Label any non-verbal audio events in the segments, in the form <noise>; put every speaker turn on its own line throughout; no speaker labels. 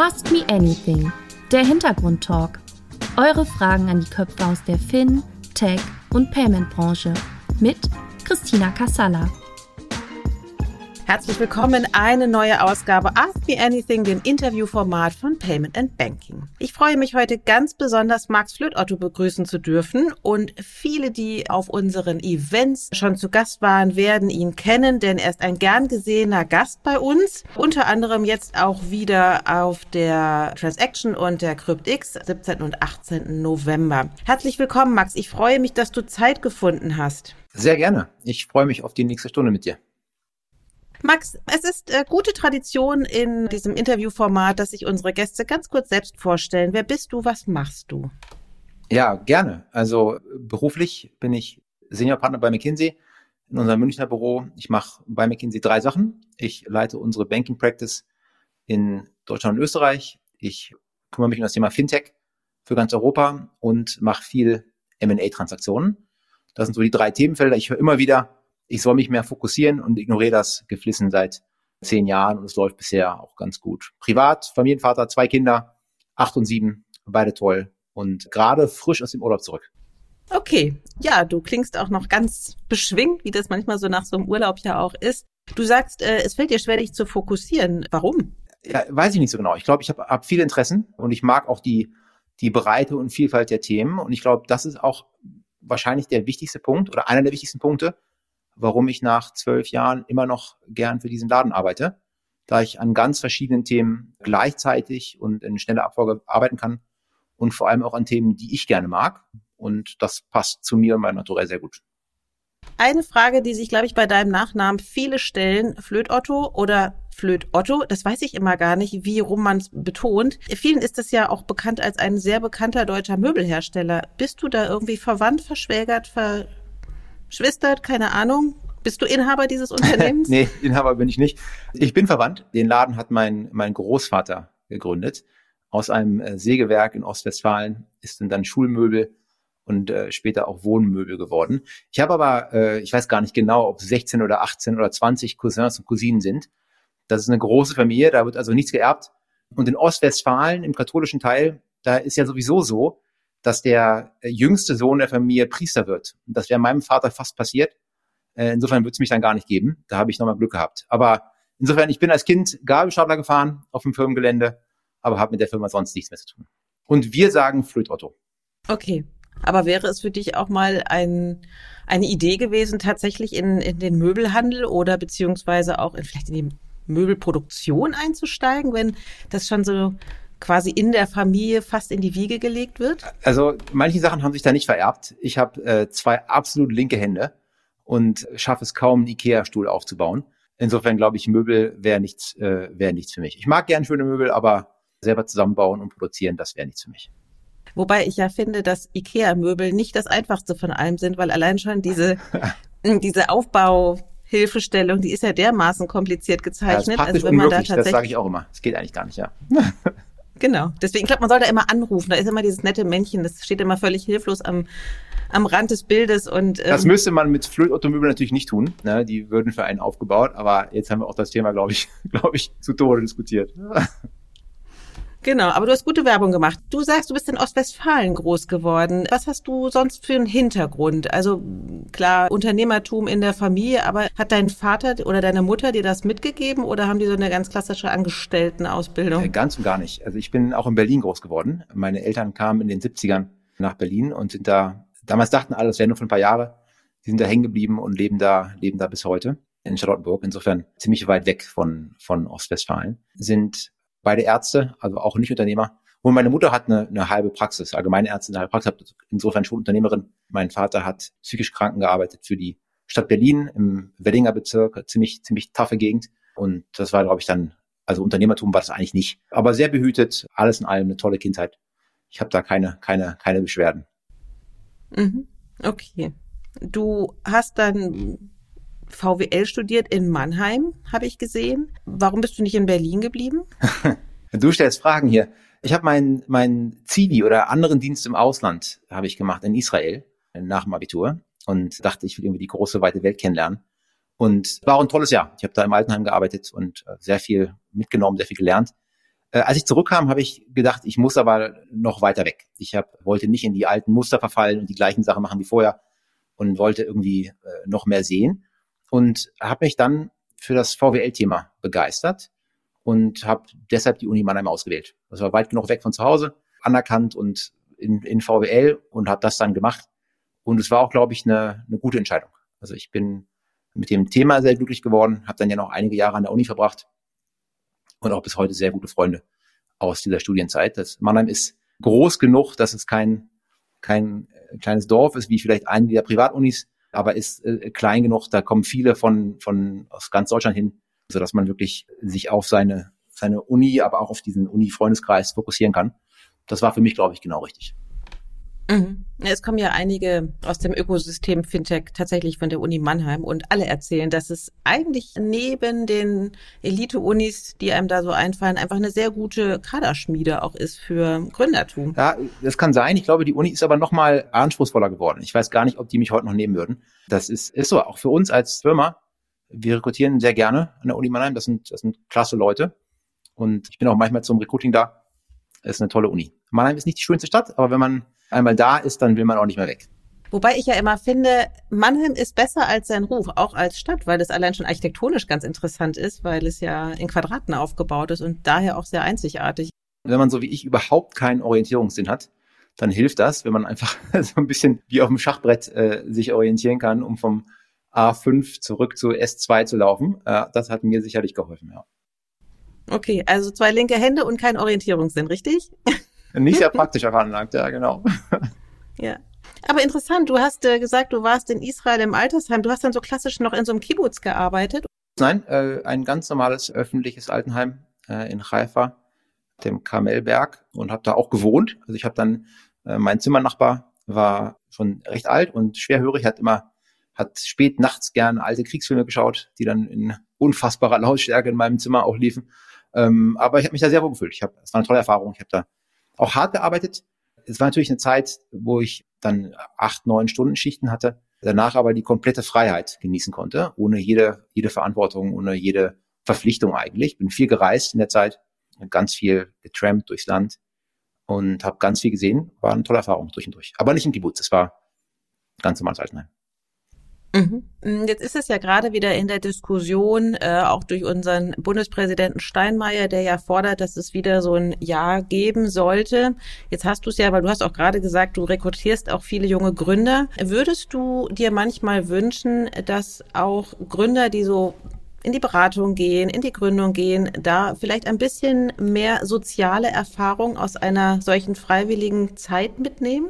Ask Me Anything, der Hintergrundtalk. Eure Fragen an die Köpfe aus der Fin, Tech und Payment Branche mit Christina Kassala.
Herzlich willkommen in eine neue Ausgabe Ask Me Anything, dem Interviewformat von Payment and Banking. Ich freue mich heute ganz besonders, Max Flötotto begrüßen zu dürfen und viele, die auf unseren Events schon zu Gast waren, werden ihn kennen, denn er ist ein gern gesehener Gast bei uns. Unter anderem jetzt auch wieder auf der Transaction und der CryptX 17. und 18. November. Herzlich willkommen, Max. Ich freue mich, dass du Zeit gefunden hast.
Sehr gerne. Ich freue mich auf die nächste Stunde mit dir.
Max, es ist äh, gute Tradition in diesem Interviewformat, dass sich unsere Gäste ganz kurz selbst vorstellen. Wer bist du? Was machst du?
Ja, gerne. Also beruflich bin ich Seniorpartner bei McKinsey in unserem Münchner Büro. Ich mache bei McKinsey drei Sachen. Ich leite unsere Banking Practice in Deutschland und Österreich. Ich kümmere mich um das Thema Fintech für ganz Europa und mache viel M&A-Transaktionen. Das sind so die drei Themenfelder. Ich höre immer wieder, ich soll mich mehr fokussieren und ignoriere das geflissen seit zehn Jahren und es läuft bisher auch ganz gut. Privat, Familienvater, zwei Kinder, acht und sieben, beide toll und gerade frisch aus dem Urlaub zurück.
Okay, ja, du klingst auch noch ganz beschwingt, wie das manchmal so nach so einem Urlaub ja auch ist. Du sagst, äh, es fällt dir schwer, dich zu fokussieren. Warum?
Ja, weiß ich nicht so genau. Ich glaube, ich habe hab viele Interessen und ich mag auch die, die Breite und Vielfalt der Themen. Und ich glaube, das ist auch wahrscheinlich der wichtigste Punkt oder einer der wichtigsten Punkte, warum ich nach zwölf Jahren immer noch gern für diesen Laden arbeite, da ich an ganz verschiedenen Themen gleichzeitig und in schneller Abfolge arbeiten kann und vor allem auch an Themen, die ich gerne mag. Und das passt zu mir und meinem Naturell sehr gut.
Eine Frage, die sich, glaube ich, bei deinem Nachnamen viele stellen, Flöt Otto oder Flöt Otto, das weiß ich immer gar nicht, wie rum man es betont. Vielen ist das ja auch bekannt als ein sehr bekannter deutscher Möbelhersteller. Bist du da irgendwie verwandt, verschwägert, ver Schwistert, keine Ahnung. Bist du Inhaber dieses <laughs> Unternehmens?
nee, Inhaber bin ich nicht. Ich bin verwandt. Den Laden hat mein, mein Großvater gegründet. Aus einem äh, Sägewerk in Ostwestfalen ist dann, dann Schulmöbel und äh, später auch Wohnmöbel geworden. Ich habe aber, äh, ich weiß gar nicht genau, ob 16 oder 18 oder 20 Cousins und Cousinen sind. Das ist eine große Familie, da wird also nichts geerbt. Und in Ostwestfalen, im katholischen Teil, da ist ja sowieso so, dass der äh, jüngste Sohn der Familie Priester wird. Und das wäre meinem Vater fast passiert. Äh, insofern würde es mich dann gar nicht geben. Da habe ich nochmal Glück gehabt. Aber insofern, ich bin als Kind Gabelstapler gefahren auf dem Firmengelände, aber habe mit der Firma sonst nichts mehr zu tun. Und wir sagen Flöt Otto.
Okay. Aber wäre es für dich auch mal ein, eine Idee gewesen, tatsächlich in, in den Möbelhandel oder beziehungsweise auch in, vielleicht in die Möbelproduktion einzusteigen, wenn das schon so quasi in der Familie fast in die Wiege gelegt wird?
Also manche Sachen haben sich da nicht vererbt. Ich habe äh, zwei absolut linke Hände und schaffe es kaum, einen Ikea-Stuhl aufzubauen. Insofern glaube ich, Möbel wäre nichts, äh, wäre nichts für mich. Ich mag gern schöne Möbel, aber selber zusammenbauen und produzieren, das wäre nichts für mich.
Wobei ich ja finde, dass Ikea-Möbel nicht das einfachste von allem sind, weil allein schon diese, <laughs> diese Aufbauhilfestellung, die ist ja dermaßen kompliziert gezeichnet.
Ja, das ist also wenn man da tatsächlich, das sage ich auch immer. Das geht eigentlich gar nicht, ja. <laughs>
Genau. Deswegen, ich glaube, man soll da immer anrufen. Da ist immer dieses nette Männchen, das steht immer völlig hilflos am, am Rand des Bildes und
ähm, das müsste man mit Flötautomöbeln natürlich nicht tun. Ne? Die würden für einen aufgebaut, aber jetzt haben wir auch das Thema, glaube ich, <laughs> glaube ich, zu Tode diskutiert.
Genau, aber du hast gute Werbung gemacht. Du sagst, du bist in Ostwestfalen groß geworden. Was hast du sonst für einen Hintergrund? Also klar, Unternehmertum in der Familie, aber hat dein Vater oder deine Mutter dir das mitgegeben oder haben die so eine ganz klassische Angestelltenausbildung?
Äh, ganz und gar nicht. Also ich bin auch in Berlin groß geworden. Meine Eltern kamen in den 70ern nach Berlin und sind da, damals dachten alle, das wäre nur für ein paar Jahre. Die sind da hängen geblieben und leben da, leben da bis heute in Charlottenburg, insofern ziemlich weit weg von, von Ostwestfalen, sind beide Ärzte, also auch nicht Unternehmer. Und meine Mutter hat eine, eine halbe Praxis, allgemeine Ärztin, eine halbe Praxis, insofern schon Unternehmerin. Mein Vater hat psychisch Kranken gearbeitet für die Stadt Berlin im Weddinger Bezirk, ziemlich, ziemlich taffe Gegend. Und das war, glaube ich, dann, also Unternehmertum war das eigentlich nicht. Aber sehr behütet, alles in allem eine tolle Kindheit. Ich habe da keine, keine, keine Beschwerden.
Mhm. Okay. Du hast dann VWL studiert in Mannheim, habe ich gesehen. Warum bist du nicht in Berlin geblieben? <laughs>
du stellst Fragen hier. Ich habe meinen mein Zivi oder anderen Dienst im Ausland habe ich gemacht in Israel nach dem Abitur und dachte, ich will irgendwie die große weite Welt kennenlernen. Und war auch ein tolles Jahr. Ich habe da im Altenheim gearbeitet und äh, sehr viel mitgenommen, sehr viel gelernt. Äh, als ich zurückkam, habe ich gedacht, ich muss aber noch weiter weg. Ich hab, wollte nicht in die alten Muster verfallen und die gleichen Sachen machen wie vorher und wollte irgendwie äh, noch mehr sehen und habe mich dann für das VWL-Thema begeistert und habe deshalb die Uni Mannheim ausgewählt. Das war weit genug weg von zu Hause, anerkannt und in, in VWL und habe das dann gemacht. Und es war auch, glaube ich, eine, eine gute Entscheidung. Also ich bin mit dem Thema sehr glücklich geworden, habe dann ja noch einige Jahre an der Uni verbracht und auch bis heute sehr gute Freunde aus dieser Studienzeit. Das Mannheim ist groß genug, dass es kein, kein äh, kleines Dorf ist, wie vielleicht eine der Privatunis, aber ist äh, klein genug, da kommen viele von, von aus ganz Deutschland hin, so dass man wirklich sich auf seine, seine Uni, aber auch auf diesen Uni-Freundeskreis fokussieren kann. Das war für mich, glaube ich, genau richtig.
Mhm. Es kommen ja einige aus dem Ökosystem Fintech tatsächlich von der Uni Mannheim und alle erzählen, dass es eigentlich neben den Elite-Unis, die einem da so einfallen, einfach eine sehr gute Kaderschmiede auch ist für Gründertum.
Ja, das kann sein. Ich glaube, die Uni ist aber noch mal anspruchsvoller geworden. Ich weiß gar nicht, ob die mich heute noch nehmen würden. Das ist, ist so, auch für uns als Firma. Wir rekrutieren sehr gerne an der Uni Mannheim. Das sind, das sind klasse Leute. Und ich bin auch manchmal zum Recruiting da. Ist eine tolle Uni. Mannheim ist nicht die schönste Stadt, aber wenn man einmal da ist, dann will man auch nicht mehr weg.
Wobei ich ja immer finde, Mannheim ist besser als sein Ruf, auch als Stadt, weil es allein schon architektonisch ganz interessant ist, weil es ja in Quadraten aufgebaut ist und daher auch sehr einzigartig.
Wenn man so wie ich überhaupt keinen Orientierungssinn hat, dann hilft das, wenn man einfach <laughs> so ein bisschen wie auf dem Schachbrett äh, sich orientieren kann, um vom A5 zurück zu S2 zu laufen. Äh, das hat mir sicherlich geholfen, ja.
Okay, also zwei linke Hände und kein Orientierungssinn, richtig?
Nicht sehr <laughs> praktisch veranlagt, ja, genau. <laughs>
Ja. Aber interessant, du hast äh, gesagt, du warst in Israel im Altersheim. Du hast dann so klassisch noch in so einem Kibbutz gearbeitet.
Nein, äh, ein ganz normales öffentliches Altenheim äh, in Haifa, dem Karmelberg, und habe da auch gewohnt. Also ich habe dann, äh, mein Zimmernachbar war schon recht alt und schwerhörig, hat immer, hat spät nachts gern alte Kriegsfilme geschaut, die dann in unfassbarer Lautstärke in meinem Zimmer auch liefen. Ähm, aber ich habe mich da sehr wohl gefühlt. Ich hab, es war eine tolle Erfahrung. Ich habe da auch hart gearbeitet. Es war natürlich eine Zeit, wo ich dann acht, neun Stunden Schichten hatte, danach aber die komplette Freiheit genießen konnte, ohne jede, jede Verantwortung, ohne jede Verpflichtung eigentlich. Bin viel gereist in der Zeit, ganz viel getrampt durchs Land und habe ganz viel gesehen. War eine tolle Erfahrung durch und durch. Aber nicht im Kibbutz, es war ganz normales Altenheim.
Mhm. Mm, jetzt ist es ja gerade wieder in der Diskussion, äh, auch durch unseren Bundespräsidenten Steinmeier, der ja fordert, dass es wieder so ein Jahr geben sollte. Jetzt hast du es ja, weil du hast auch gerade gesagt, du rekrutierst auch viele junge Gründer. Würdest du dir manchmal wünschen, dass auch Gründer, die so in die Beratung gehen, in die Gründung gehen, da vielleicht ein bisschen mehr soziale Erfahrung aus einer solchen freiwilligen Zeit mitnehmen?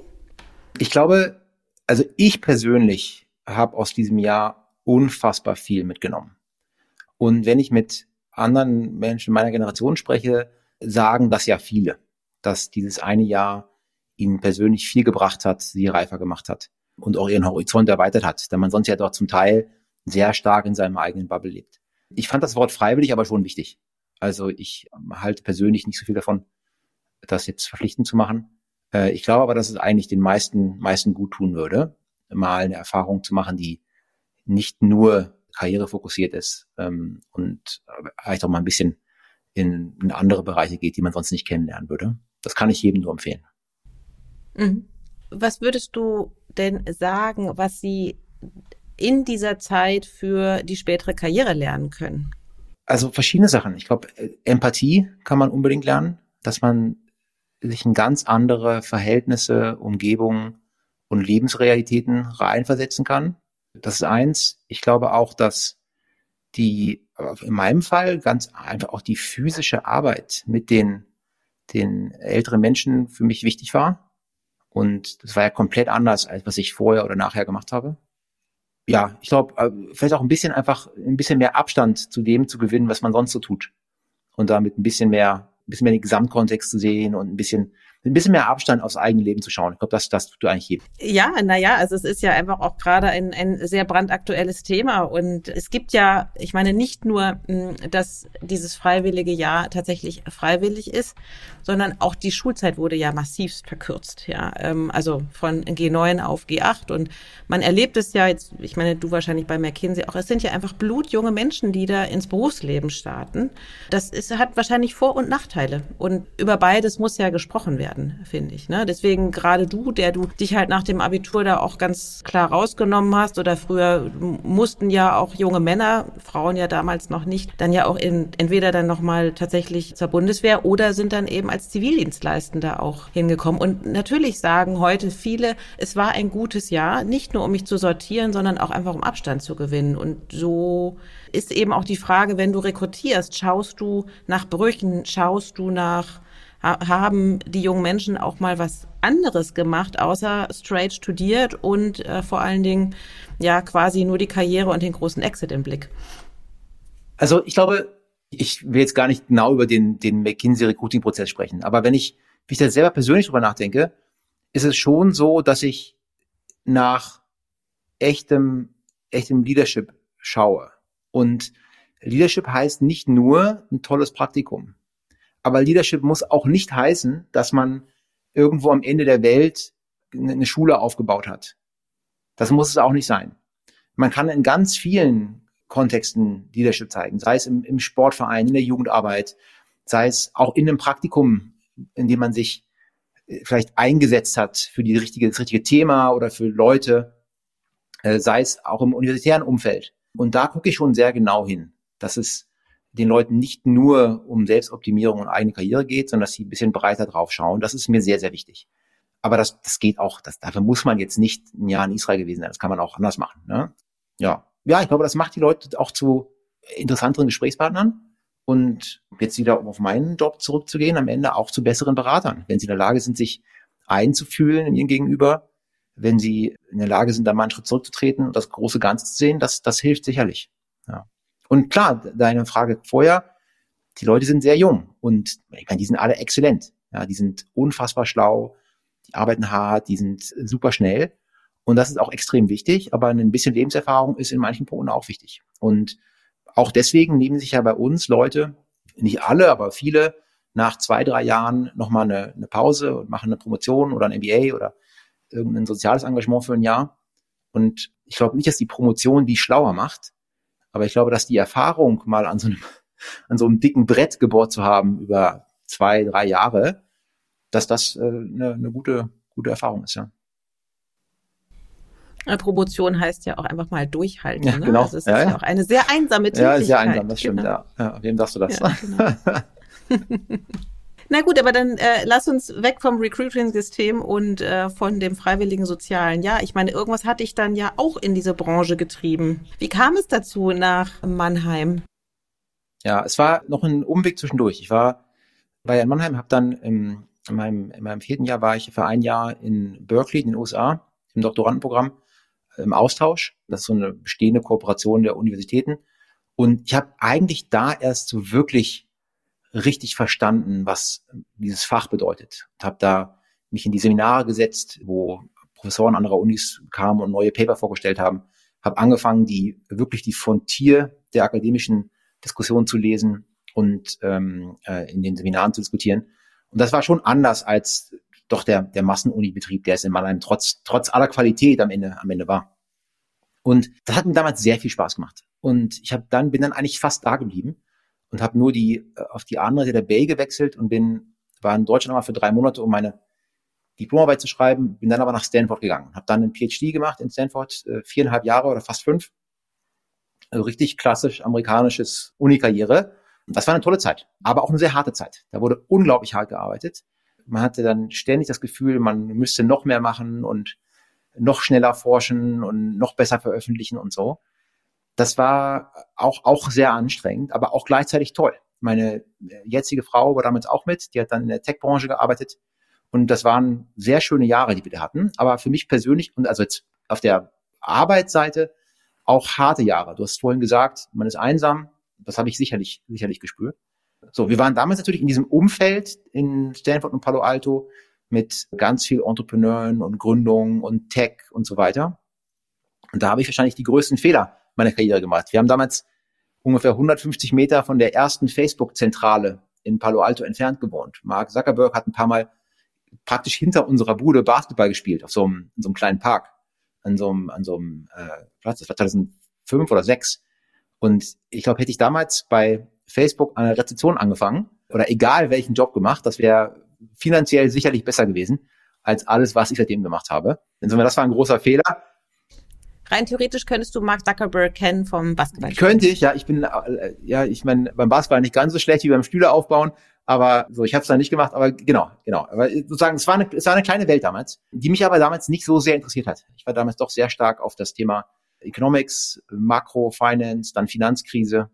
Ich glaube, also ich persönlich habe aus diesem Jahr unfassbar viel mitgenommen. Und wenn ich mit anderen Menschen meiner Generation spreche, sagen das ja viele, dass dieses eine Jahr ihnen persönlich viel gebracht hat, sie reifer gemacht hat und auch ihren Horizont erweitert hat, da man sonst ja doch zum Teil sehr stark in seinem eigenen Bubble lebt. Ich fand das Wort freiwillig aber schon wichtig. Also ich halte persönlich nicht so viel davon, das jetzt verpflichtend zu machen. Äh, ich glaube aber, dass es eigentlich den meisten, meisten gut tun würde, mal eine Erfahrung zu machen, die nicht nur karrierefokussiert ist ähm, und vielleicht auch mal ein bisschen in, in andere Bereiche geht, die man sonst nicht kennenlernen würde. Das kann ich jedem nur empfehlen.
Mhm. Was würdest du denn sagen, was Sie in dieser Zeit für die spätere Karriere lernen können?
Also verschiedene Sachen. Ich glaube, Empathie kann man unbedingt lernen, dass man sich in ganz andere Verhältnisse, Umgebungen und Lebensrealitäten reinversetzen kann. Das ist eins. Ich glaube auch, dass die, in meinem Fall ganz einfach auch die physische Arbeit mit den, den älteren Menschen für mich wichtig war. Und das war ja komplett anders, als was ich vorher oder nachher gemacht habe. Ja, ich glaube, äh, vielleicht auch ein bisschen einfach, ein bisschen mehr Abstand zu dem zu gewinnen, was man sonst so tut. Und damit ein bisschen mehr, ein bisschen mehr den Gesamtkontext zu sehen und ein bisschen ein bisschen mehr Abstand aufs eigene Leben zu schauen. Ich glaube, das, das tut eigentlich jedem.
Ja, naja, also es ist ja einfach auch gerade ein, ein sehr brandaktuelles Thema. Und es gibt ja, ich meine, nicht nur, hm, dass dieses freiwillige Jahr tatsächlich freiwillig ist, sondern auch die Schulzeit wurde ja massivst verkürzt. Ja, ähm, also von G9 auf G8. Und man erlebt es ja jetzt, ich meine, du wahrscheinlich bei McKinsey auch, es sind ja einfach blutjunge Menschen, die da ins Berufsleben starten. Das ist, hat wahrscheinlich Vor- und Nachteile. Und über beides muss ja gesprochen werden werden, finde ich. Ne? Deswegen gerade du, der du dich halt nach dem Abitur da auch ganz klar rausgenommen hast oder früher mussten ja auch junge Männer, Frauen ja damals noch nicht, dann ja auch in, entweder dann nochmal tatsächlich zur Bundeswehr oder sind dann eben als Zivildienstleistender auch hingekommen. Und natürlich sagen heute viele, es war ein gutes Jahr, nicht nur um mich zu sortieren, sondern auch einfach um Abstand zu gewinnen. Und so ist eben auch die Frage, wenn du rekrutierst, schaust du nach Brüchen, schaust du nach haben die jungen Menschen auch mal was anderes gemacht, außer straight studiert und äh, vor allen Dingen ja quasi nur die Karriere und den großen Exit im Blick.
Also ich glaube, ich will jetzt gar nicht genau über den, den McKinsey-Recruiting-Prozess sprechen, aber wenn ich, wie ich da selber persönlich drüber nachdenke, ist es schon so, dass ich nach echtem, echtem Leadership schaue. Und Leadership heißt nicht nur ein tolles Praktikum. Aber Leadership muss auch nicht heißen, dass man irgendwo am Ende der Welt eine Schule aufgebaut hat. Das muss es auch nicht sein. Man kann in ganz vielen Kontexten Leadership zeigen, sei es im, im Sportverein, in der Jugendarbeit, sei es auch in einem Praktikum, in dem man sich äh, vielleicht eingesetzt hat für die richtige, das richtige Thema oder für Leute, äh, sei es auch im universitären Umfeld. Und da gucke ich schon sehr genau hin, dass es den Leuten nicht nur um Selbstoptimierung und eigene Karriere geht, sondern dass sie ein bisschen breiter drauf schauen. Das ist mir sehr, sehr wichtig. Aber das, das geht auch, das, dafür muss man jetzt nicht ein Jahr in Israel gewesen sein. Das kann man auch anders machen. Ne? Ja. ja, ich glaube, das macht die Leute auch zu interessanteren Gesprächspartnern und jetzt wieder, um auf meinen Job zurückzugehen, am Ende auch zu besseren Beratern, wenn sie in der Lage sind, sich einzufühlen in ihren Gegenüber, wenn sie in der Lage sind, da mal einen Schritt zurückzutreten und das große Ganze zu sehen, das, das hilft sicherlich. Ja. Und klar, deine Frage vorher, die Leute sind sehr jung und ich meine, die sind alle exzellent. Ja, die sind unfassbar schlau, die arbeiten hart, die sind super schnell. Und das ist auch extrem wichtig, aber ein bisschen Lebenserfahrung ist in manchen Punkten auch wichtig. Und auch deswegen nehmen sich ja bei uns Leute, nicht alle, aber viele, nach zwei, drei Jahren nochmal eine, eine Pause und machen eine Promotion oder ein MBA oder irgendein soziales Engagement für ein Jahr. Und ich glaube nicht, dass die Promotion die schlauer macht, aber ich glaube, dass die Erfahrung, mal an so einem, <laughs> an so einem dicken Brett gebohrt zu haben über zwei, drei Jahre, dass das äh, eine, eine gute, gute Erfahrung ist, ja.
Eine Promotion heißt ja auch einfach mal durchhalten.
Ja, ne? genau.
Also es ist ja, ja. auch eine sehr einsame Tätigkeit.
Ja, sehr einsam, das stimmt, genau. ja. Wem sagst du das? Ja, genau. <laughs>
Na gut, aber dann äh, lass uns weg vom Recruiting-System und äh, von dem freiwilligen Sozialen. Ja, ich meine, irgendwas hatte ich dann ja auch in diese Branche getrieben. Wie kam es dazu nach Mannheim?
Ja, es war noch ein Umweg zwischendurch. Ich war, war ja in Mannheim, habe dann im, in, meinem, in meinem vierten Jahr war ich für ein Jahr in Berkeley in den USA im Doktorandenprogramm im Austausch. Das ist so eine bestehende Kooperation der Universitäten. Und ich habe eigentlich da erst so wirklich richtig verstanden, was dieses Fach bedeutet. Und habe da mich in die Seminare gesetzt, wo Professoren anderer Unis kamen und neue Paper vorgestellt haben. Habe angefangen, die wirklich die Frontier der akademischen Diskussion zu lesen und ähm, äh, in den Seminaren zu diskutieren. Und das war schon anders als doch der, der Massenunibetrieb, der es in Mannheim trotz, trotz aller Qualität am Ende, am Ende war. Und das hat mir damals sehr viel Spaß gemacht. Und ich habe dann, bin dann eigentlich fast da geblieben und habe nur die äh, auf die andere Seite der Bay gewechselt und bin war in Deutschland nochmal für drei Monate, um meine Diplomarbeit zu schreiben, bin dann aber nach Stanford gegangen, habe dann einen PhD gemacht in Stanford, äh, viereinhalb Jahre oder fast fünf, also richtig klassisch amerikanisches Unikarriere. Das war eine tolle Zeit, aber auch eine sehr harte Zeit. Da wurde unglaublich hart gearbeitet. Man hatte dann ständig das Gefühl, man müsste noch mehr machen und noch schneller forschen und noch besser veröffentlichen und so. Das war auch, auch sehr anstrengend, aber auch gleichzeitig toll. Meine jetzige Frau war damals auch mit, die hat dann in der Tech-Branche gearbeitet. Und das waren sehr schöne Jahre, die wir da hatten. Aber für mich persönlich und also jetzt auf der Arbeitsseite auch harte Jahre. Du hast vorhin gesagt, man ist einsam. Das habe ich sicherlich, sicherlich gespürt. So, wir waren damals natürlich in diesem Umfeld in Stanford und Palo Alto mit ganz viel Entrepreneuren und Gründungen und Tech und so weiter. Und da habe ich wahrscheinlich die größten Fehler meiner Karriere gemacht. Wir haben damals ungefähr 150 Meter von der ersten Facebook-Zentrale in Palo Alto entfernt gewohnt. Mark Zuckerberg hat ein paar Mal praktisch hinter unserer Bude Basketball gespielt, auf so einem, in so einem kleinen Park, an so einem, an so einem äh, Platz. Das war 2005 oder 6. Und ich glaube, hätte ich damals bei Facebook an der Rezeption angefangen oder egal welchen Job gemacht, das wäre finanziell sicherlich besser gewesen als alles, was ich seitdem gemacht habe. Insofern, das war ein großer Fehler.
Rein theoretisch könntest du Mark Zuckerberg kennen vom Basketball.
Könnte ich, ja. Ich bin, äh, ja, ich meine, beim Basketball nicht ganz so schlecht wie beim Stühle aufbauen, aber so, ich habe es da nicht gemacht, aber genau, genau. Aber sozusagen, es war, eine, es war eine kleine Welt damals, die mich aber damals nicht so sehr interessiert hat. Ich war damals doch sehr stark auf das Thema Economics, Makro, Finance, dann Finanzkrise.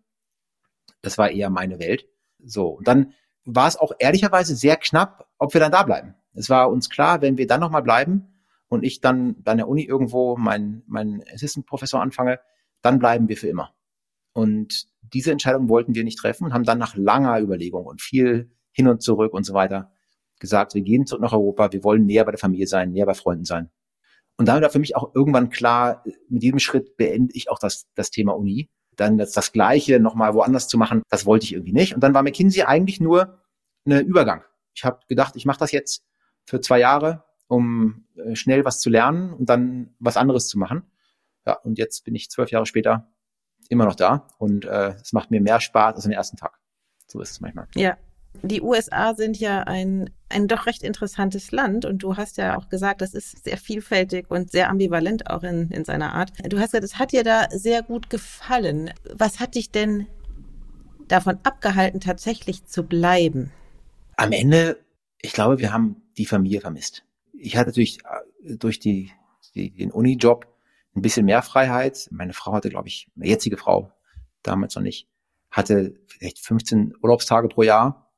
Das war eher meine Welt. So, und dann war es auch ehrlicherweise sehr knapp, ob wir dann da bleiben. Es war uns klar, wenn wir dann nochmal bleiben und ich dann an der Uni irgendwo meinen mein Assistant Professor anfange, dann bleiben wir für immer. Und diese Entscheidung wollten wir nicht treffen und haben dann nach langer Überlegung und viel hin und zurück und so weiter gesagt, wir gehen zurück nach Europa, wir wollen näher bei der Familie sein, näher bei Freunden sein. Und dann war für mich auch irgendwann klar, mit jedem Schritt beende ich auch das, das Thema Uni. Dann das, das Gleiche nochmal woanders zu machen, das wollte ich irgendwie nicht. Und dann war McKinsey eigentlich nur eine Übergang. Ich habe gedacht, ich mache das jetzt für zwei Jahre, um äh, schnell was zu lernen und dann was anderes zu machen. Ja, und jetzt bin ich zwölf Jahre später immer noch da und äh, es macht mir mehr Spaß als am ersten Tag. So ist es manchmal.
Ja. Die USA sind ja ein, ein doch recht interessantes Land und du hast ja auch gesagt, das ist sehr vielfältig und sehr ambivalent auch in, in seiner Art. Du hast gesagt, es hat dir da sehr gut gefallen. Was hat dich denn davon abgehalten, tatsächlich zu bleiben?
Am Ende, ich glaube, wir haben die Familie vermisst. Ich hatte natürlich äh, durch die, die den Uni-Job ein bisschen mehr Freiheit. Meine Frau hatte, glaube ich, meine jetzige Frau, damals noch nicht, hatte vielleicht 15 Urlaubstage pro Jahr.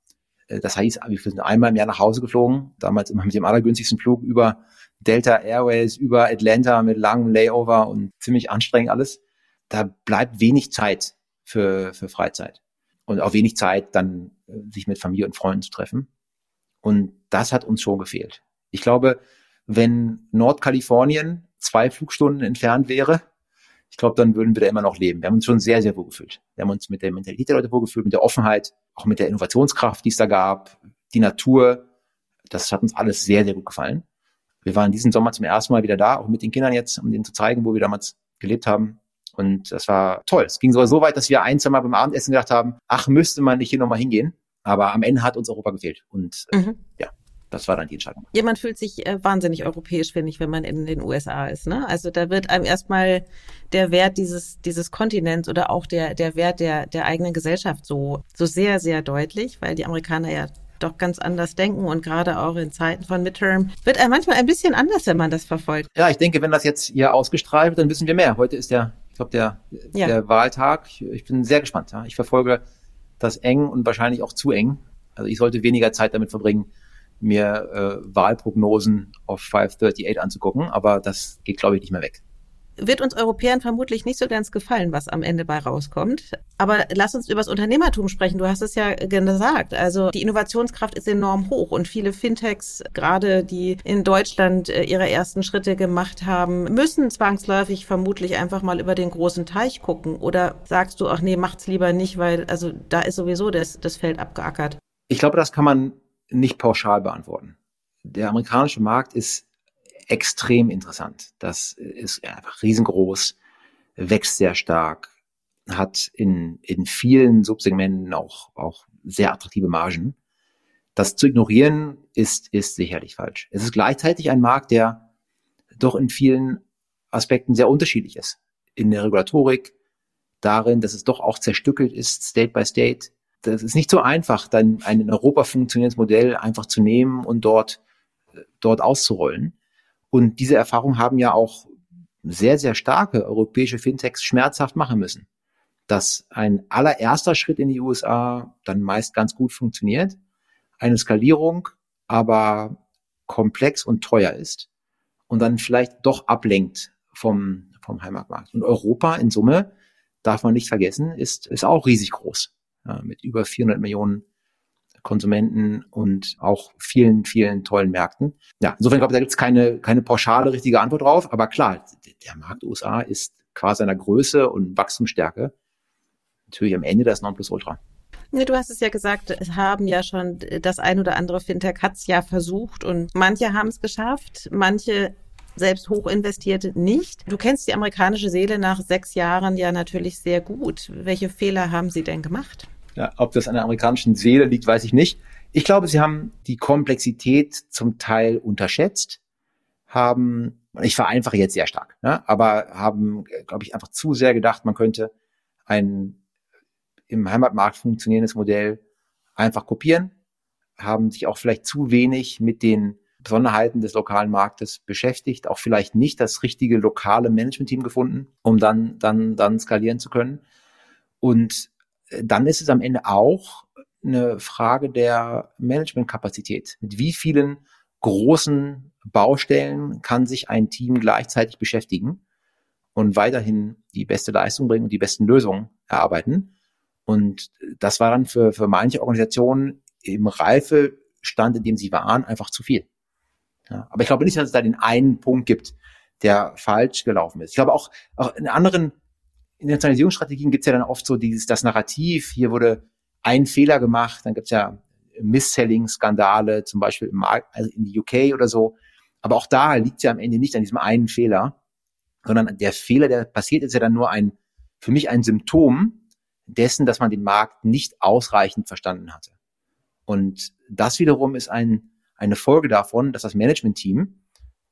Äh, das heißt, wir sind einmal im Jahr nach Hause geflogen, damals immer mit dem allergünstigsten Flug über Delta Airways, über Atlanta mit langem Layover und ziemlich anstrengend alles. Da bleibt wenig Zeit für, für Freizeit und auch wenig Zeit, dann äh, sich mit Familie und Freunden zu treffen. Und das hat uns schon gefehlt. Ich glaube, wenn Nordkalifornien zwei Flugstunden entfernt wäre, ich glaube, dann würden wir da immer noch leben. Wir haben uns schon sehr, sehr wohl gefühlt. Wir haben uns mit der Mentalität der Leute wohl gefühlt, mit der Offenheit, auch mit der Innovationskraft, die es da gab, die Natur. Das hat uns alles sehr, sehr gut gefallen. Wir waren diesen Sommer zum ersten Mal wieder da, auch mit den Kindern jetzt, um denen zu zeigen, wo wir damals gelebt haben. Und das war toll. Es ging sogar so weit, dass wir ein, zwei Mal beim Abendessen gedacht haben, ach, müsste man nicht hier nochmal hingehen. Aber am Ende hat uns Europa gefehlt. Und mhm. ja, das war dann die Entscheidung.
Jemand fühlt sich äh, wahnsinnig europäisch, finde ich, wenn man in den USA ist. Ne? Also da wird einem erstmal der Wert dieses, dieses Kontinents oder auch der, der Wert der, der eigenen Gesellschaft so, so sehr, sehr deutlich, weil die Amerikaner ja doch ganz anders denken und gerade auch in Zeiten von Midterm wird einem manchmal ein bisschen anders, wenn man das verfolgt.
Ja, ich denke, wenn das jetzt hier ausgestrahlt wird, dann wissen wir mehr. Heute ist der, ich glaube, der, ja. der Wahltag. Ich, ich, bin sehr gespannt. Ja. Ich verfolge das eng und wahrscheinlich auch zu eng. Also ich sollte weniger Zeit damit verbringen, mir äh, Wahlprognosen auf 538 anzugucken, aber das geht, glaube ich, nicht mehr weg.
Wird uns Europäern vermutlich nicht so ganz gefallen, was am Ende bei rauskommt. Aber lass uns über das Unternehmertum sprechen. Du hast es ja gesagt. Also die Innovationskraft ist enorm hoch und viele Fintechs, gerade die in Deutschland äh, ihre ersten Schritte gemacht haben, müssen zwangsläufig vermutlich einfach mal über den großen Teich gucken. Oder sagst du, ach nee, macht's lieber nicht, weil also da ist sowieso das, das Feld abgeackert.
Ich glaube, das kann man nicht pauschal beantworten. Der amerikanische Markt ist extrem interessant. Das ist einfach riesengroß, wächst sehr stark, hat in, in vielen Subsegmenten auch, auch sehr attraktive Margen. Das zu ignorieren ist, ist sicherlich falsch. Es ist gleichzeitig ein Markt, der doch in vielen Aspekten sehr unterschiedlich ist. In der Regulatorik, darin, dass es doch auch zerstückelt ist, State by State, das ist nicht so einfach, dann ein in Europa funktionierendes Modell einfach zu nehmen und dort, dort auszurollen. Und diese Erfahrung haben ja auch sehr, sehr starke europäische Fintechs schmerzhaft machen müssen. Dass ein allererster Schritt in die USA dann meist ganz gut funktioniert, eine Skalierung aber komplex und teuer ist und dann vielleicht doch ablenkt vom, vom Heimatmarkt. Und Europa in Summe, darf man nicht vergessen, ist, ist auch riesig groß mit über 400 Millionen Konsumenten und auch vielen, vielen tollen Märkten. Ja, insofern glaube ich, da gibt es keine, keine pauschale richtige Antwort drauf. Aber klar, der Markt USA ist quasi seiner Größe und Wachstumsstärke natürlich am Ende das Nonplusultra.
Du hast es ja gesagt, es haben ja schon das ein oder andere Fintech hat es ja versucht und manche haben es geschafft, manche selbst hochinvestierte nicht. Du kennst die amerikanische Seele nach sechs Jahren ja natürlich sehr gut. Welche Fehler haben sie denn gemacht?
Ja, ob das an der amerikanischen Seele liegt, weiß ich nicht. Ich glaube, sie haben die Komplexität zum Teil unterschätzt, haben, ich vereinfache jetzt sehr stark, ne, aber haben, glaube ich, einfach zu sehr gedacht, man könnte ein im Heimatmarkt funktionierendes Modell einfach kopieren, haben sich auch vielleicht zu wenig mit den Besonderheiten des lokalen Marktes beschäftigt, auch vielleicht nicht das richtige lokale Management-Team gefunden, um dann, dann, dann skalieren zu können. Und dann ist es am Ende auch eine Frage der Managementkapazität. Mit wie vielen großen Baustellen kann sich ein Team gleichzeitig beschäftigen und weiterhin die beste Leistung bringen und die besten Lösungen erarbeiten? Und das war dann für, für manche Organisationen im Reifestand, in dem sie waren, einfach zu viel. Ja, aber ich glaube nicht, dass es da den einen Punkt gibt, der falsch gelaufen ist. Ich glaube auch, auch in anderen Internationalisierungsstrategien gibt es ja dann oft so dieses, das Narrativ, hier wurde ein Fehler gemacht, dann gibt es ja Misselling-Skandale, zum Beispiel im Markt, also in die UK oder so. Aber auch da liegt ja am Ende nicht an diesem einen Fehler, sondern der Fehler, der passiert, ist ja dann nur ein, für mich ein Symptom dessen, dass man den Markt nicht ausreichend verstanden hatte. Und das wiederum ist ein, eine Folge davon, dass das Management-Team,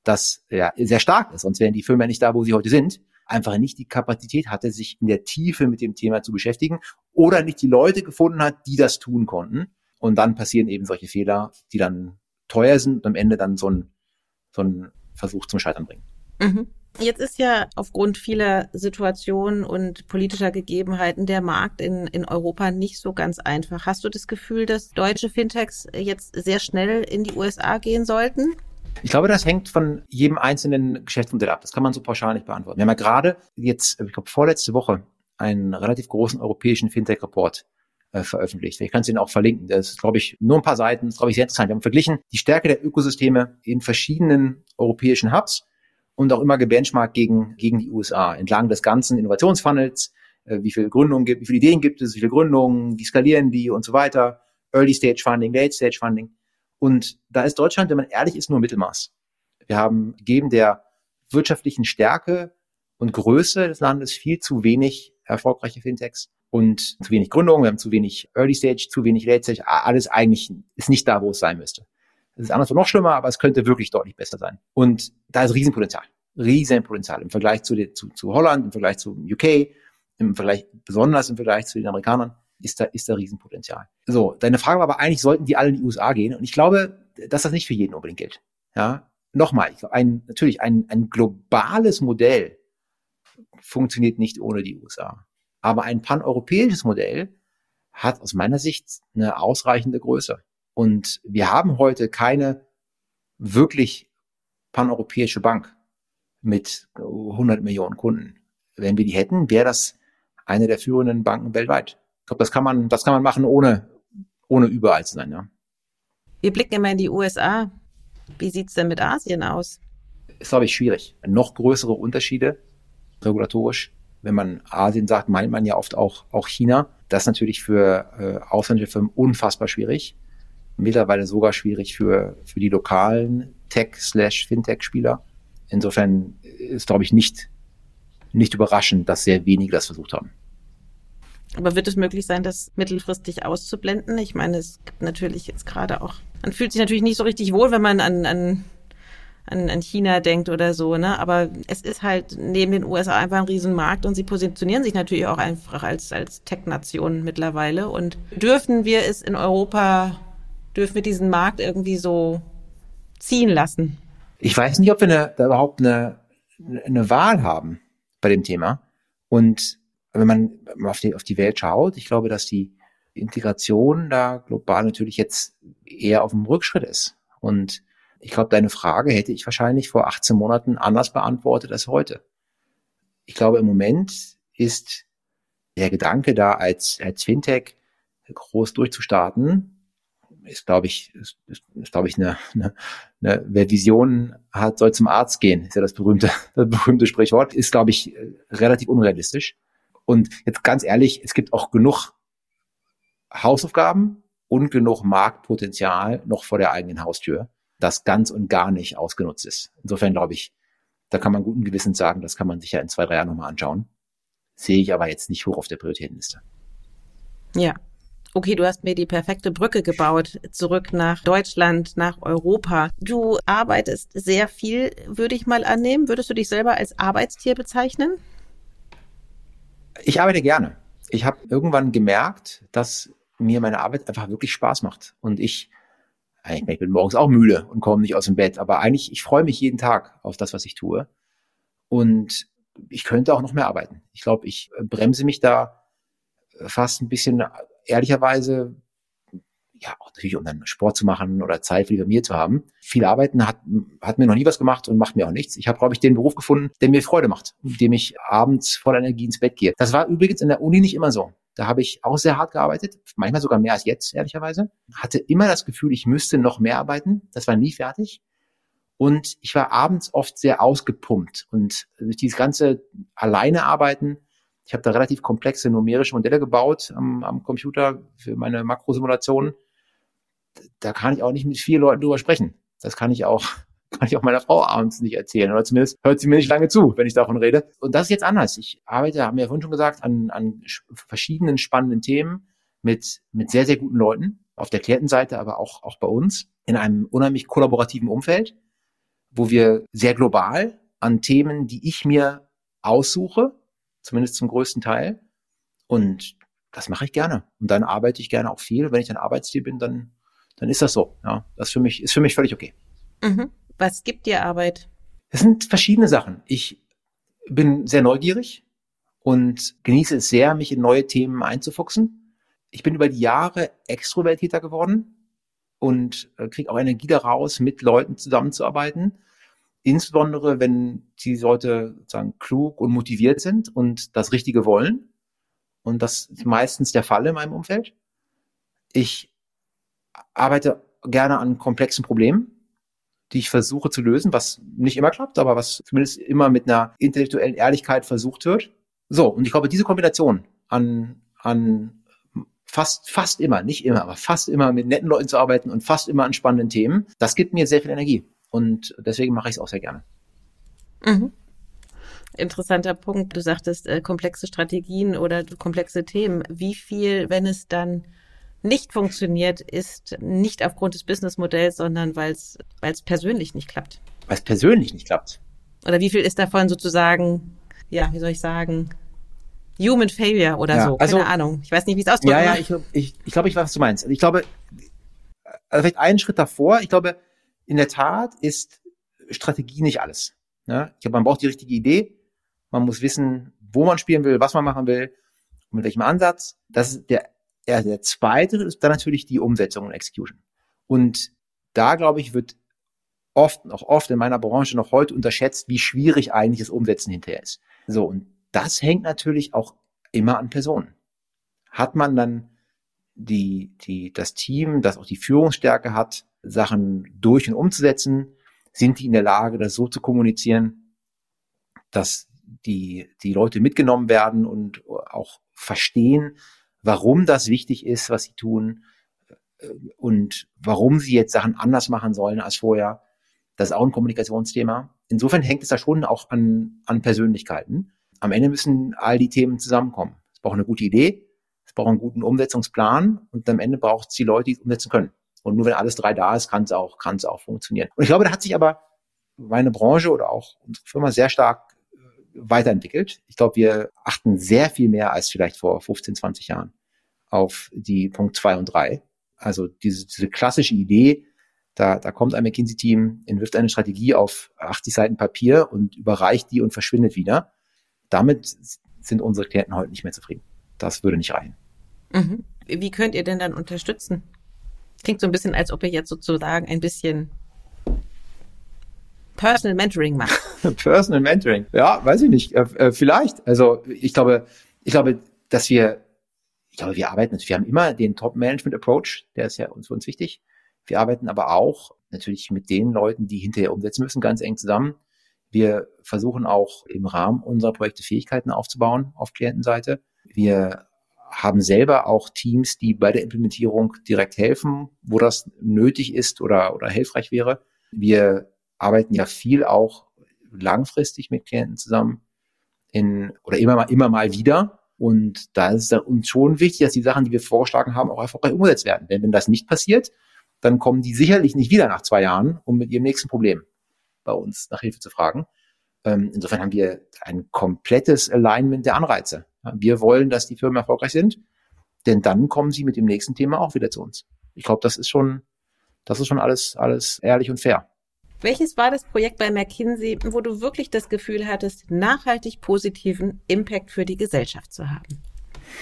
das ja sehr stark ist, sonst wären die Firmen ja nicht da, wo sie heute sind, einfach nicht die Kapazität hatte, sich in der Tiefe mit dem Thema zu beschäftigen oder nicht die Leute gefunden hat, die das tun konnten. Und dann passieren eben solche Fehler, die dann teuer sind und am Ende dann so ein, so ein Versuch zum Scheitern bringen.
Mhm. Jetzt ist ja aufgrund vieler Situationen und politischer Gegebenheiten der Markt in, in Europa nicht so ganz einfach. Hast du das Gefühl, dass deutsche Fintechs jetzt sehr schnell in die USA gehen sollten?
Ich glaube, das hängt von jedem einzelnen Geschäftsmodell ab. Das kann man so pauschal nicht beantworten. Wir haben ja gerade jetzt, ich glaube, vorletzte Woche einen relativ großen europäischen Fintech-Report äh, veröffentlicht. Ich kann es Ihnen auch verlinken. Das ist, glaube ich, nur ein paar Seiten. Das ist, glaube ich, sehr interessant. Wir haben verglichen die Stärke der Ökosysteme in verschiedenen europäischen Hubs und auch immer gebenchmarkt gegen, gegen die USA entlang des ganzen Innovationsfunnels, äh, wie viele Gründungen gibt, wie viele Ideen gibt es, wie viele Gründungen, wie skalieren die und so weiter, Early Stage Funding, Late Stage Funding. Und da ist Deutschland, wenn man ehrlich ist, nur Mittelmaß. Wir haben geben der wirtschaftlichen Stärke und Größe des Landes viel zu wenig erfolgreiche Fintechs und zu wenig Gründungen, wir haben zu wenig Early Stage, zu wenig Late Stage, alles eigentlich ist nicht da, wo es sein müsste. Es ist anderswo noch schlimmer, aber es könnte wirklich deutlich besser sein. Und da ist Riesenpotenzial. Riesenpotenzial im Vergleich zu, zu, zu Holland, im Vergleich zu UK, im Vergleich, besonders im Vergleich zu den Amerikanern, ist da, ist da Riesenpotenzial. So, deine Frage war aber eigentlich, sollten die alle in die USA gehen? Und ich glaube, dass das nicht für jeden unbedingt gilt. Ja, nochmal, ich glaube, ein, natürlich ein, ein globales Modell funktioniert nicht ohne die USA. Aber ein paneuropäisches Modell hat aus meiner Sicht eine ausreichende Größe. Und wir haben heute keine wirklich paneuropäische Bank mit 100 Millionen Kunden. Wenn wir die hätten, wäre das eine der führenden Banken weltweit. Ich glaube, das kann man, das kann man machen, ohne, ohne überall zu sein, ja.
Wir blicken immer in die USA. Wie sieht's denn mit Asien aus?
Ist, glaube ich, schwierig. Noch größere Unterschiede regulatorisch. Wenn man Asien sagt, meint man ja oft auch, auch China. Das ist natürlich für äh, ausländische Firmen unfassbar schwierig mittlerweile sogar schwierig für, für die lokalen Tech-Fintech-Spieler. Insofern ist, glaube ich, nicht, nicht überraschend, dass sehr wenige das versucht haben.
Aber wird es möglich sein, das mittelfristig auszublenden? Ich meine, es gibt natürlich jetzt gerade auch, man fühlt sich natürlich nicht so richtig wohl, wenn man an, an, an, an China denkt oder so, ne? Aber es ist halt neben den USA einfach ein Riesenmarkt und sie positionieren sich natürlich auch einfach als, als Tech-Nation mittlerweile. Und dürfen wir es in Europa dürfen wir diesen Markt irgendwie so ziehen lassen?
Ich weiß nicht, ob wir eine, da überhaupt eine, eine Wahl haben bei dem Thema. Und wenn man auf die, auf die Welt schaut, ich glaube, dass die Integration da global natürlich jetzt eher auf dem Rückschritt ist. Und ich glaube, deine Frage hätte ich wahrscheinlich vor 18 Monaten anders beantwortet als heute. Ich glaube, im Moment ist der Gedanke da, als, als Fintech groß durchzustarten, ist, glaube ich, ist, ist, glaube ich, eine, eine, eine, wer Visionen hat, soll zum Arzt gehen, ist ja das berühmte, <laughs> das berühmte Sprichwort, ist, glaube ich, relativ unrealistisch. Und jetzt ganz ehrlich, es gibt auch genug Hausaufgaben und genug Marktpotenzial noch vor der eigenen Haustür, das ganz und gar nicht ausgenutzt ist. Insofern glaube ich, da kann man guten Gewissens sagen, das kann man sich ja in zwei, drei Jahren nochmal anschauen. Sehe ich aber jetzt nicht hoch auf der Prioritätenliste.
Ja, Okay, du hast mir die perfekte Brücke gebaut, zurück nach Deutschland, nach Europa. Du arbeitest sehr viel, würde ich mal annehmen. Würdest du dich selber als Arbeitstier bezeichnen?
Ich arbeite gerne. Ich habe irgendwann gemerkt, dass mir meine Arbeit einfach wirklich Spaß macht. Und ich, ich bin morgens auch müde und komme nicht aus dem Bett, aber eigentlich, ich freue mich jeden Tag auf das, was ich tue. Und ich könnte auch noch mehr arbeiten. Ich glaube, ich bremse mich da fast ein bisschen ehrlicherweise, ja, auch natürlich, um dann Sport zu machen oder Zeit für die Familie zu haben. Viel arbeiten hat, hat mir noch nie was gemacht und macht mir auch nichts. Ich habe, glaube ich, den Beruf gefunden, der mir Freude macht, mit dem ich abends voller Energie ins Bett gehe. Das war übrigens in der Uni nicht immer so. Da habe ich auch sehr hart gearbeitet, manchmal sogar mehr als jetzt, ehrlicherweise. Hatte immer das Gefühl, ich müsste noch mehr arbeiten. Das war nie fertig. Und ich war abends oft sehr ausgepumpt. Und durch dieses ganze alleine arbeiten, ich habe da relativ komplexe numerische Modelle gebaut am, am Computer für meine Makrosimulationen. Da kann ich auch nicht mit vier Leuten drüber sprechen. Das kann ich auch, <laughs> kann ich auch meiner Frau abends nicht erzählen. Oder zumindest hört sie mir nicht lange zu, wenn ich davon rede. Und das ist jetzt anders. Ich arbeite, haben wir ja vorhin schon gesagt, an, an verschiedenen spannenden Themen mit, mit sehr, sehr guten Leuten. Auf der Klientenseite, aber auch, auch bei uns. In einem unheimlich kollaborativen Umfeld, wo wir sehr global an Themen, die ich mir aussuche, zumindest zum größten Teil. Und das mache ich gerne. Und dann arbeite ich gerne auch viel. Wenn ich ein Arbeitstier bin, dann, dann ist das so. Ja, das für mich, ist für mich völlig okay.
Mhm. Was gibt dir Arbeit?
Es sind verschiedene Sachen. Ich bin sehr neugierig und genieße es sehr, mich in neue Themen einzufuchsen. Ich bin über die Jahre extrovertierter geworden und äh, kriege auch Energie daraus, mit Leuten zusammenzuarbeiten insbesondere wenn die Leute sozusagen klug und motiviert sind und das Richtige wollen. Und das ist meistens der Fall in meinem Umfeld. Ich arbeite gerne an komplexen Problemen, die ich versuche zu lösen, was nicht immer klappt, aber was zumindest immer mit einer intellektuellen Ehrlichkeit versucht wird. So, und ich glaube, diese Kombination an, an fast, fast immer, nicht immer, aber fast immer mit netten Leuten zu arbeiten und fast immer an spannenden Themen, das gibt mir sehr viel Energie. Und deswegen mache ich es auch sehr gerne.
Mhm. Interessanter Punkt. Du sagtest äh, komplexe Strategien oder komplexe Themen. Wie viel, wenn es dann nicht funktioniert, ist nicht aufgrund des Businessmodells, sondern weil es persönlich nicht klappt?
Weil es persönlich nicht klappt.
Oder wie viel ist davon sozusagen, ja, wie soll ich sagen, Human Failure oder ja, so? Also, Keine Ahnung. Ich weiß nicht, wie es ausdrücken
Ja, ja, ich, ich, ich glaube, ich weiß, was du meinst. Ich glaube, also vielleicht einen Schritt davor. Ich glaube, in der Tat ist Strategie nicht alles. Ja? Ich glaube, man braucht die richtige Idee. Man muss wissen, wo man spielen will, was man machen will und mit welchem Ansatz. Das ist der, ja, der zweite ist dann natürlich die Umsetzung und Execution. Und da, glaube ich, wird oft, auch oft in meiner Branche noch heute unterschätzt, wie schwierig eigentlich das Umsetzen hinterher ist. So, und das hängt natürlich auch immer an Personen. Hat man dann die, die, das Team, das auch die Führungsstärke hat, Sachen durch und umzusetzen? Sind die in der Lage, das so zu kommunizieren, dass die, die Leute mitgenommen werden und auch verstehen, warum das wichtig ist, was sie tun äh, und warum sie jetzt Sachen anders machen sollen als vorher. Das ist auch ein Kommunikationsthema. Insofern hängt es da schon auch an, an Persönlichkeiten. Am Ende müssen all die Themen zusammenkommen. Es braucht eine gute Idee, es braucht einen guten Umsetzungsplan und am Ende braucht es die Leute, die es umsetzen können. Und nur wenn alles drei da ist, kann es auch, kann es auch funktionieren. Und ich glaube, da hat sich aber meine Branche oder auch unsere Firma sehr stark äh, weiterentwickelt. Ich glaube, wir achten sehr viel mehr als vielleicht vor 15, 20 Jahren auf die Punkt zwei und drei. Also diese, diese klassische Idee, da, da kommt ein McKinsey-Team, entwirft eine Strategie auf 80 Seiten Papier und überreicht die und verschwindet wieder. Damit sind unsere Klienten heute nicht mehr zufrieden. Das würde nicht reichen.
Mhm. Wie könnt ihr denn dann unterstützen? Klingt so ein bisschen, als ob ihr jetzt sozusagen ein bisschen Personal Mentoring macht. <laughs>
Personal Mentoring. Ja, weiß ich nicht. Äh, äh, vielleicht. Also ich glaube, ich glaube, dass wir ich glaube, wir arbeiten, wir haben immer den Top-Management-Approach, der ist ja uns, für uns wichtig. Wir arbeiten aber auch natürlich mit den Leuten, die hinterher umsetzen müssen, ganz eng zusammen. Wir versuchen auch im Rahmen unserer Projekte Fähigkeiten aufzubauen auf Klientenseite. Wir haben selber auch Teams, die bei der Implementierung direkt helfen, wo das nötig ist oder, oder hilfreich wäre. Wir arbeiten ja viel auch langfristig mit Klienten zusammen in, oder immer mal, immer mal wieder. Und da ist es uns schon wichtig, dass die Sachen, die wir vorgeschlagen haben, auch erfolgreich umgesetzt werden. Denn wenn das nicht passiert, dann kommen die sicherlich nicht wieder nach zwei Jahren, um mit ihrem nächsten Problem bei uns nach Hilfe zu fragen. Ähm, insofern haben wir ein komplettes Alignment der Anreize. Wir wollen, dass die Firmen erfolgreich sind, denn dann kommen sie mit dem nächsten Thema auch wieder zu uns. Ich glaube, das ist schon, das ist schon alles, alles ehrlich und fair.
Welches war das Projekt bei McKinsey, wo du wirklich das Gefühl hattest, nachhaltig positiven Impact für die Gesellschaft zu haben?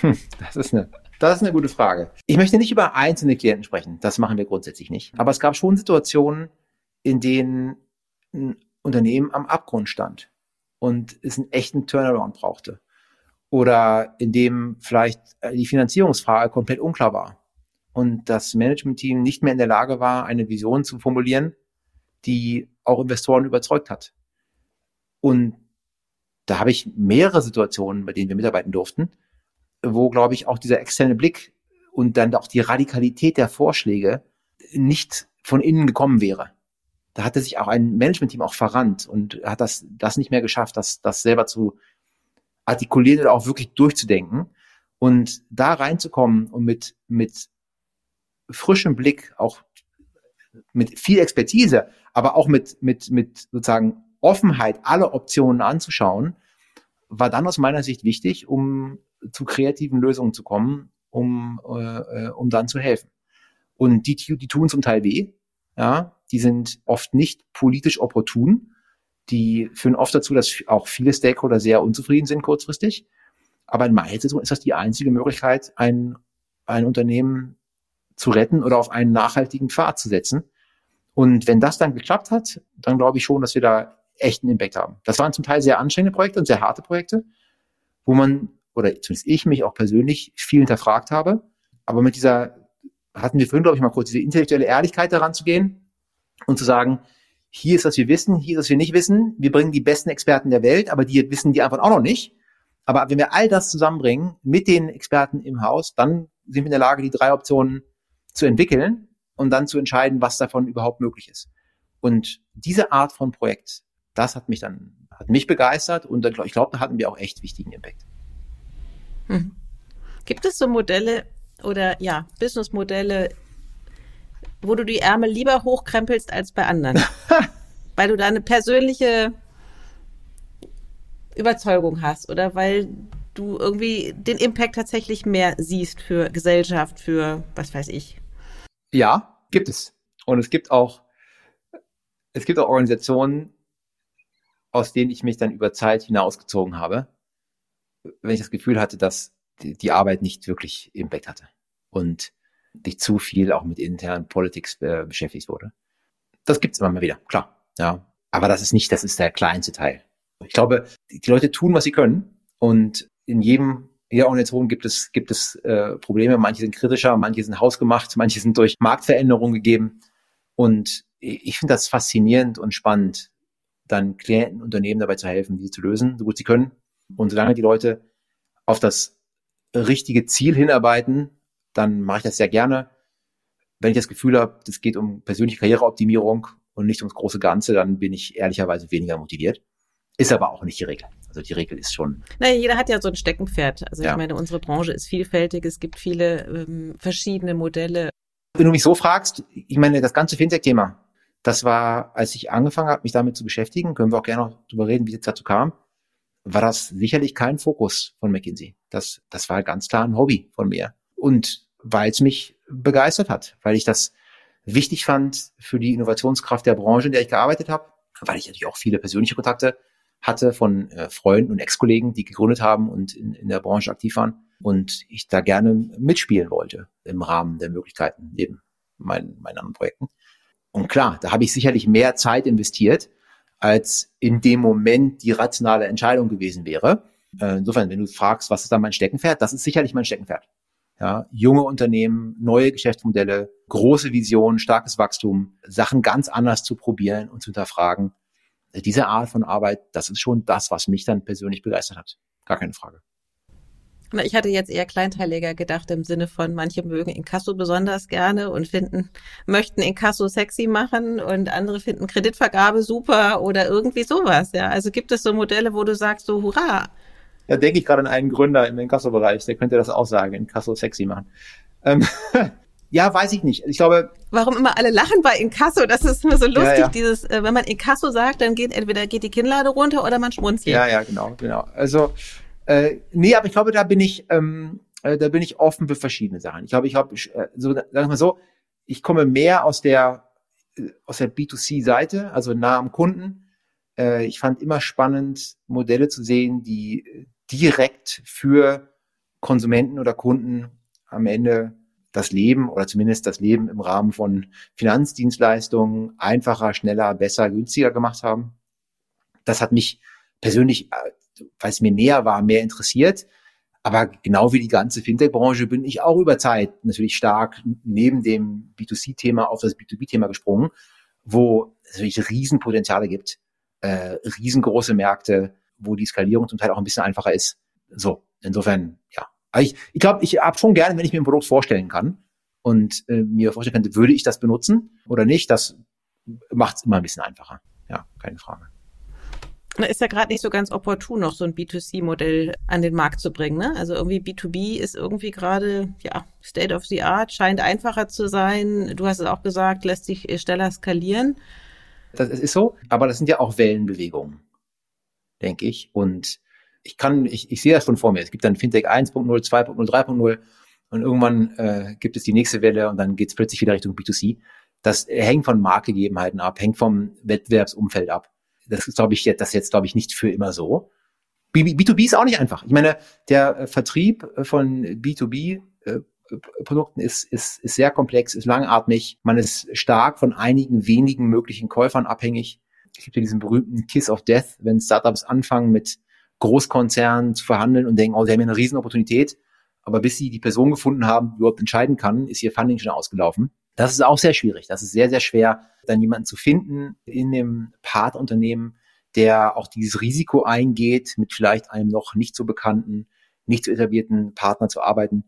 Hm, das ist eine, das ist eine gute Frage. Ich möchte nicht über einzelne Klienten sprechen. Das machen wir grundsätzlich nicht. Aber es gab schon Situationen, in denen ein Unternehmen am Abgrund stand und es einen echten Turnaround brauchte. Oder in dem vielleicht die Finanzierungsfrage komplett unklar war und das Management-Team nicht mehr in der Lage war, eine Vision zu formulieren, die auch Investoren überzeugt hat. Und da habe ich mehrere Situationen, bei denen wir mitarbeiten durften, wo, glaube ich, auch dieser externe Blick und dann auch die Radikalität der Vorschläge nicht von innen gekommen wäre. Da hatte sich auch ein Management-Team auch verrannt und hat das, das nicht mehr geschafft, das, das selber zu artikulieren oder auch wirklich durchzudenken. Und da reinzukommen und mit, mit frischem Blick, auch mit viel Expertise, aber auch mit, mit, mit sozusagen Offenheit, alle Optionen anzuschauen, war dann aus meiner Sicht wichtig, um zu kreativen Lösungen zu kommen, um, äh, um dann zu helfen. Und die, die tun zum Teil weh, ja, die sind oft nicht politisch opportun, die führen oft dazu, dass auch viele Stakeholder sehr unzufrieden sind kurzfristig. Aber in meiner Situation ist das die einzige Möglichkeit, ein, ein Unternehmen zu retten oder auf einen nachhaltigen Pfad zu setzen. Und wenn das dann geklappt hat, dann glaube ich schon, dass wir da echten Impact haben. Das waren zum Teil sehr anstrengende Projekte und sehr harte Projekte, wo man, oder zumindest ich mich auch persönlich viel hinterfragt habe. Aber mit dieser, hatten wir vorhin, glaube ich, mal kurz, diese intellektuelle Ehrlichkeit daran zu gehen und zu sagen, hier ist, was wir wissen, hier ist, was wir nicht wissen. Wir bringen die besten Experten der Welt, aber die wissen die Antwort auch noch nicht. Aber wenn wir all das zusammenbringen mit den Experten im Haus, dann sind wir in der Lage, die drei Optionen zu entwickeln und dann zu entscheiden, was davon überhaupt möglich ist. Und diese Art von Projekt, das hat mich dann, hat mich begeistert und ich glaube, da hatten wir auch echt wichtigen Impact.
Hm. Gibt es so Modelle oder ja, Businessmodelle, wo du die Ärmel lieber hochkrempelst als bei anderen? <laughs> weil du da eine persönliche Überzeugung hast oder weil du irgendwie den Impact tatsächlich mehr siehst für Gesellschaft, für was weiß ich.
Ja, gibt es. Und es gibt auch, es gibt auch Organisationen, aus denen ich mich dann über Zeit hinausgezogen habe, wenn ich das Gefühl hatte, dass die, Arbeit nicht wirklich Impact hatte und nicht zu viel auch mit internen Politics äh, beschäftigt wurde. Das gibt es immer mal wieder, klar. Ja, aber das ist nicht, das ist der kleinste Teil. Ich glaube, die Leute tun, was sie können und in jedem jeder Organisation gibt es, gibt es äh, Probleme. Manche sind kritischer, manche sind hausgemacht, <laughs> manche sind durch Marktveränderungen gegeben. Und ich finde das faszinierend und spannend, dann Klienten, Unternehmen dabei zu helfen, diese zu lösen, so gut sie können. Und solange die Leute auf das richtige Ziel hinarbeiten, dann mache ich das sehr gerne. Wenn ich das Gefühl habe, es geht um persönliche Karriereoptimierung und nicht ums große Ganze, dann bin ich ehrlicherweise weniger motiviert. Ist aber auch nicht die Regel. Also die Regel ist schon.
Naja, jeder hat ja so ein Steckenpferd. Also ja. ich meine, unsere Branche ist vielfältig. Es gibt viele ähm, verschiedene Modelle.
Wenn du mich so fragst, ich meine, das ganze Fintech-Thema, das war, als ich angefangen habe, mich damit zu beschäftigen, können wir auch gerne noch drüber reden, wie es dazu kam, war das sicherlich kein Fokus von McKinsey. Das, das war ganz klar ein Hobby von mir. Und weil es mich begeistert hat, weil ich das wichtig fand für die Innovationskraft der Branche, in der ich gearbeitet habe, weil ich natürlich auch viele persönliche Kontakte hatte von äh, Freunden und Ex-Kollegen, die gegründet haben und in, in der Branche aktiv waren und ich da gerne mitspielen wollte im Rahmen der Möglichkeiten neben meinen, meinen anderen Projekten. Und klar, da habe ich sicherlich mehr Zeit investiert, als in dem Moment die rationale Entscheidung gewesen wäre. Äh, insofern, wenn du fragst, was ist da mein Steckenpferd, das ist sicherlich mein Steckenpferd. Ja, junge Unternehmen, neue Geschäftsmodelle, große Visionen, starkes Wachstum, Sachen ganz anders zu probieren und zu hinterfragen. Diese Art von Arbeit, das ist schon das, was mich dann persönlich begeistert hat. Gar keine Frage.
Ich hatte jetzt eher kleinteiliger gedacht im Sinne von, manche mögen Inkasso besonders gerne und finden, möchten Inkasso sexy machen und andere finden Kreditvergabe super oder irgendwie sowas. Ja, also gibt es so Modelle, wo du sagst so, hurra.
Ja, denke ich gerade an einen Gründer im Inkasso-Bereich, der könnte das auch sagen, Inkasso sexy machen. Ähm, <laughs> ja, weiß ich nicht. Ich glaube.
Warum immer alle lachen bei Inkasso? Das ist immer so lustig, ja, ja. dieses, äh, wenn man Inkasso sagt, dann geht entweder geht die Kinnlade runter oder man schmunzelt.
Ja, ja, genau, genau. Also äh, nee, aber ich glaube, da bin ich, ähm, äh, da bin ich offen für verschiedene Sachen. Ich glaube, ich habe, äh, so, sagen wir mal so, ich komme mehr aus der, äh, aus der B2C-Seite, also nah am Kunden. Äh, ich fand immer spannend, Modelle zu sehen, die direkt für Konsumenten oder Kunden am Ende das Leben oder zumindest das Leben im Rahmen von Finanzdienstleistungen einfacher, schneller, besser, günstiger gemacht haben. Das hat mich persönlich äh, weil es mir näher war, mehr interessiert. Aber genau wie die ganze Fintech-Branche bin ich auch über Zeit natürlich stark neben dem B2C-Thema auf das B2B-Thema gesprungen, wo es natürlich Riesenpotenziale gibt, äh, riesengroße Märkte, wo die Skalierung zum Teil auch ein bisschen einfacher ist. So, insofern, ja. Aber ich ich, glaube, ich habe schon gerne, wenn ich mir ein Produkt vorstellen kann und äh, mir vorstellen könnte, würde ich das benutzen oder nicht, das macht es immer ein bisschen einfacher. Ja, keine Frage.
Ist ja gerade nicht so ganz opportun, noch so ein B2C-Modell an den Markt zu bringen. Ne? Also irgendwie B2B ist irgendwie gerade, ja, State of the Art, scheint einfacher zu sein. Du hast es auch gesagt, lässt sich schneller skalieren.
Das ist so, aber das sind ja auch Wellenbewegungen, denke ich. Und ich kann, ich, ich sehe das schon vor mir. Es gibt dann Fintech 1.0, 2.0, 3.0 und irgendwann äh, gibt es die nächste Welle und dann geht es plötzlich wieder Richtung B2C. Das hängt von Marktgegebenheiten ab, hängt vom Wettbewerbsumfeld ab das ist, glaube ich, das jetzt, glaube ich, nicht für immer so. B2B ist auch nicht einfach. Ich meine, der äh, Vertrieb von B2B äh, Produkten ist, ist, ist sehr komplex, ist langatmig. Man ist stark von einigen wenigen möglichen Käufern abhängig. Es gibt ja diesen berühmten Kiss of Death, wenn Startups anfangen mit Großkonzernen zu verhandeln und denken, oh, sie haben ja eine Riesenopportunität. Aber bis sie die Person gefunden haben, die überhaupt entscheiden kann, ist ihr Funding schon ausgelaufen. Das ist auch sehr schwierig. Das ist sehr, sehr schwer, dann jemanden zu finden in dem Partnerunternehmen, der auch dieses Risiko eingeht, mit vielleicht einem noch nicht so bekannten, nicht so etablierten Partner zu arbeiten.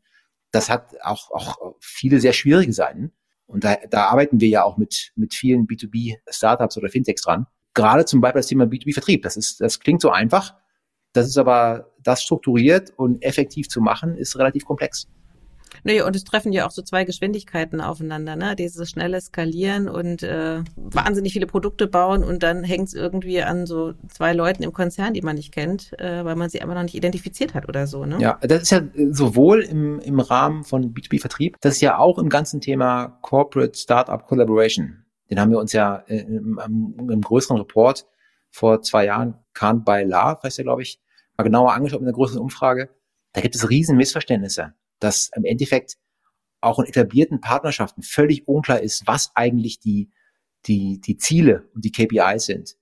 Das hat auch, auch viele sehr schwierige Seiten. Und da, da arbeiten wir ja auch mit, mit vielen B2B-Startups oder Fintechs dran. Gerade zum Beispiel das Thema B2B-Vertrieb. Das ist, das klingt so einfach. Das ist aber, das strukturiert und effektiv zu machen, ist relativ komplex.
Nee, und es treffen ja auch so zwei Geschwindigkeiten aufeinander, ne? Dieses schnelle Skalieren und äh, wahnsinnig viele Produkte bauen und dann hängt es irgendwie an so zwei Leuten im Konzern, die man nicht kennt, äh, weil man sie einfach noch nicht identifiziert hat oder so, ne?
Ja, das ist ja sowohl im, im Rahmen von B2B-Vertrieb, das ist ja auch im ganzen Thema Corporate Startup Collaboration. Den haben wir uns ja äh, im, im, größeren Report vor zwei Jahren, Can't by Love, heißt der, glaube ich, mal genauer angeschaut in einer größeren Umfrage. Da gibt es riesen Missverständnisse dass im Endeffekt auch in etablierten Partnerschaften völlig unklar ist, was eigentlich die, die, die Ziele und die KPIs sind.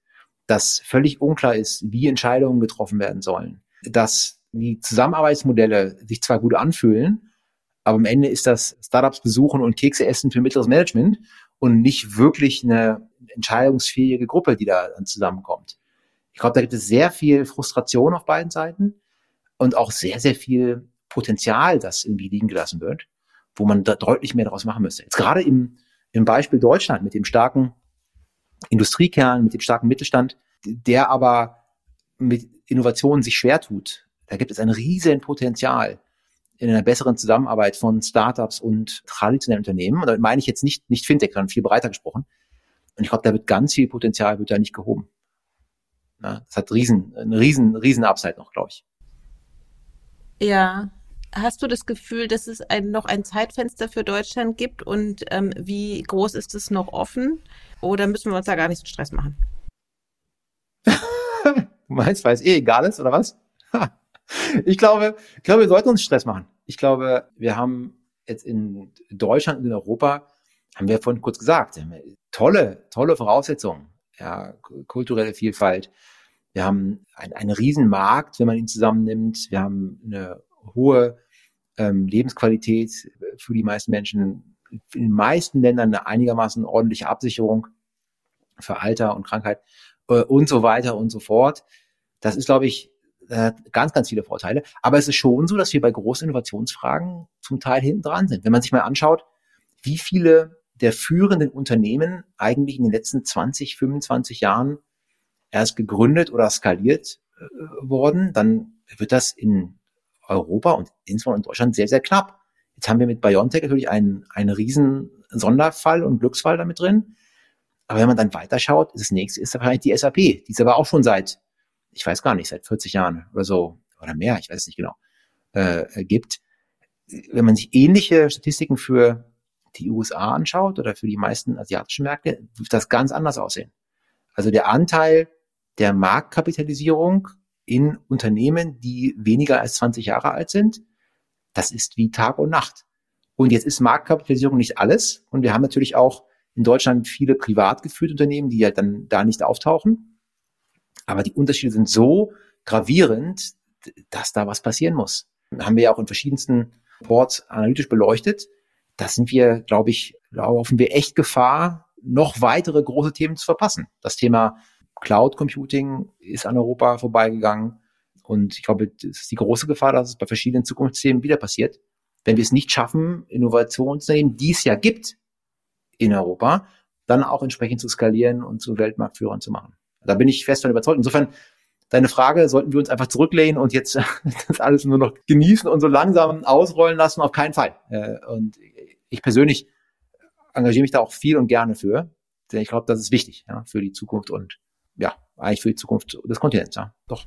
Dass völlig unklar ist, wie Entscheidungen getroffen werden sollen. Dass die Zusammenarbeitsmodelle sich zwar gut anfühlen, aber am Ende ist das Startups besuchen und Kekse essen für mittleres Management und nicht wirklich eine entscheidungsfähige Gruppe, die da dann zusammenkommt. Ich glaube, da gibt es sehr viel Frustration auf beiden Seiten und auch sehr, sehr viel Potenzial, das irgendwie liegen gelassen wird, wo man da deutlich mehr daraus machen müsste. Jetzt gerade im, im Beispiel Deutschland mit dem starken Industriekern, mit dem starken Mittelstand, der aber mit Innovationen sich schwer tut. Da gibt es ein riesen Potenzial in einer besseren Zusammenarbeit von Startups und traditionellen Unternehmen. Und damit meine ich jetzt nicht, nicht Fintech, sondern viel breiter gesprochen. Und ich glaube, da wird ganz viel Potenzial wird da nicht gehoben. Ja, das hat riesen, eine riesen, riesen Upside noch, glaube ich.
Ja, Hast du das Gefühl, dass es ein, noch ein Zeitfenster für Deutschland gibt und ähm, wie groß ist es noch offen? Oder müssen wir uns da gar nicht so Stress machen? <laughs>
du meinst, weil es eh egal ist, oder was? ich glaube, ich glaube, wir sollten uns Stress machen. Ich glaube, wir haben jetzt in Deutschland und in Europa, haben wir vorhin kurz gesagt, tolle, tolle Voraussetzungen. Ja, kulturelle Vielfalt. Wir haben einen, einen riesen Markt, wenn man ihn zusammennimmt. Wir haben eine hohe ähm, Lebensqualität für die meisten Menschen, in den meisten Ländern eine einigermaßen ordentliche Absicherung für Alter und Krankheit äh, und so weiter und so fort. Das ist, glaube ich, äh, ganz, ganz viele Vorteile. Aber es ist schon so, dass wir bei großen Innovationsfragen zum Teil hinten dran sind. Wenn man sich mal anschaut, wie viele der führenden Unternehmen eigentlich in den letzten 20, 25 Jahren erst gegründet oder skaliert äh, worden, dann wird das in Europa und insbesondere in Deutschland sehr, sehr knapp. Jetzt haben wir mit BioNTech natürlich einen, einen riesen Sonderfall und Glücksfall damit drin. Aber wenn man dann weiterschaut, das nächste ist wahrscheinlich die SAP, die ist aber auch schon seit, ich weiß gar nicht, seit 40 Jahren oder so, oder mehr, ich weiß es nicht genau, äh, gibt. Wenn man sich ähnliche Statistiken für die USA anschaut oder für die meisten asiatischen Märkte, wird das ganz anders aussehen. Also der Anteil der Marktkapitalisierung in Unternehmen, die weniger als 20 Jahre alt sind, das ist wie Tag und Nacht. Und jetzt ist Marktkapitalisierung nicht alles. Und wir haben natürlich auch in Deutschland viele privat geführte Unternehmen, die ja dann da nicht auftauchen. Aber die Unterschiede sind so gravierend, dass da was passieren muss. Haben wir ja auch in verschiedensten Reports analytisch beleuchtet. Da sind wir, glaube ich, laufen wir echt Gefahr, noch weitere große Themen zu verpassen. Das Thema Cloud Computing ist an Europa vorbeigegangen. Und ich glaube, das ist die große Gefahr, dass es bei verschiedenen Zukunftsthemen wieder passiert. Wenn wir es nicht schaffen, Innovationsunternehmen, die es ja gibt in Europa, dann auch entsprechend zu skalieren und zu Weltmarktführern zu machen. Da bin ich fest von überzeugt. Insofern, deine Frage, sollten wir uns einfach zurücklehnen und jetzt <laughs> das alles nur noch genießen und so langsam ausrollen lassen? Auf keinen Fall. Äh, und ich persönlich engagiere mich da auch viel und gerne für, denn ich glaube, das ist wichtig ja, für die Zukunft und ja, eigentlich für die Zukunft des Kontinents, ja, doch.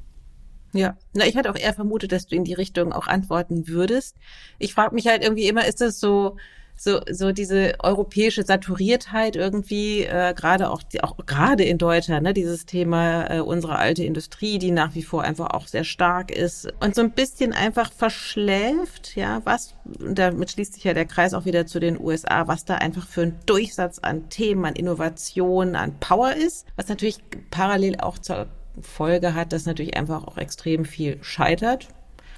Ja, na, ich hatte auch eher vermutet, dass du in die Richtung auch antworten würdest. Ich frage mich halt irgendwie immer, ist das so, so, so diese europäische Saturiertheit irgendwie, äh, gerade auch, auch gerade in Deutschland, ne, dieses Thema äh, unsere alte Industrie, die nach wie vor einfach auch sehr stark ist und so ein bisschen einfach verschläft, ja, was, damit schließt sich ja der Kreis auch wieder zu den USA, was da einfach für ein Durchsatz an Themen, an Innovationen, an Power ist, was natürlich parallel auch zur Folge hat, dass natürlich einfach auch extrem viel scheitert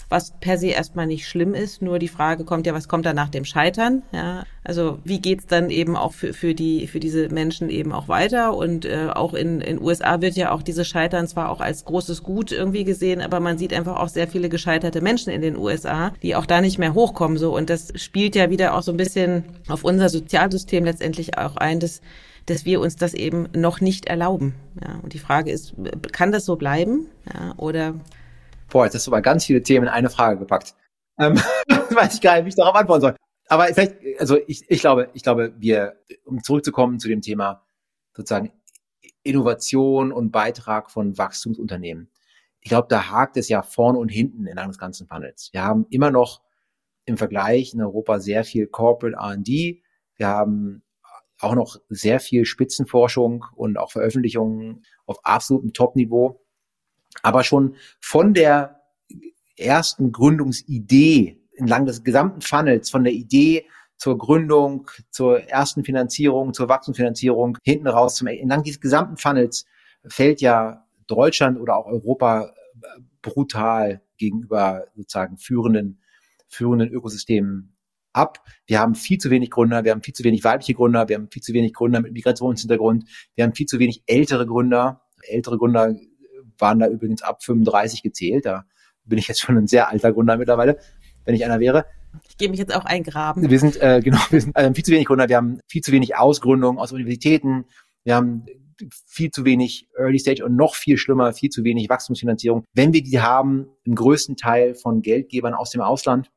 was per se erstmal nicht schlimm ist. Nur die Frage kommt ja, was kommt da nach dem Scheitern? Ja, also wie geht's dann eben auch für, für die für diese Menschen eben auch weiter? Und äh, auch in in USA wird ja auch dieses Scheitern zwar auch als großes Gut irgendwie gesehen, aber man sieht einfach auch sehr viele gescheiterte Menschen in den USA, die auch da nicht mehr hochkommen so. Und das spielt ja wieder auch so ein bisschen auf unser Sozialsystem letztendlich auch ein, dass dass wir uns das eben noch nicht erlauben. Ja, und die Frage ist, kann das so bleiben? Ja, oder
Boah, jetzt hast du mal ganz viele Themen in eine Frage gepackt. Ähm, <laughs> weiß ich gar nicht, wie ich darauf antworten soll. Aber vielleicht, also ich, ich glaube, ich glaube, wir, um zurückzukommen zu dem Thema sozusagen Innovation und Beitrag von Wachstumsunternehmen. Ich glaube, da hakt es ja vorne und hinten entlang des ganzen Panels. Wir haben immer noch im Vergleich in Europa sehr viel Corporate R&D. Wir haben auch noch sehr viel Spitzenforschung und auch Veröffentlichungen auf absolutem Top-Niveau. Aber schon von der ersten Gründungsidee entlang des gesamten Funnels, von der Idee zur Gründung, zur ersten Finanzierung, zur Wachstumsfinanzierung, hinten raus zum entlang dieses gesamten Funnels fällt ja Deutschland oder auch Europa brutal gegenüber sozusagen führenden führenden Ökosystemen ab. Wir haben viel zu wenig Gründer, wir haben viel zu wenig weibliche Gründer, wir haben viel zu wenig Gründer mit Migrationshintergrund, wir haben viel zu wenig ältere Gründer. Ältere Gründer waren da übrigens ab 35 gezählt. Da bin ich jetzt schon ein sehr alter Gründer mittlerweile, wenn ich einer wäre.
Ich gebe mich jetzt auch eingraben.
Wir sind, äh, genau, wir sind äh, viel zu wenig Gründer, wir haben viel zu wenig Ausgründung aus Universitäten, wir haben viel zu wenig Early Stage und noch viel schlimmer, viel zu wenig Wachstumsfinanzierung. Wenn wir die haben, im größten Teil von Geldgebern aus dem Ausland,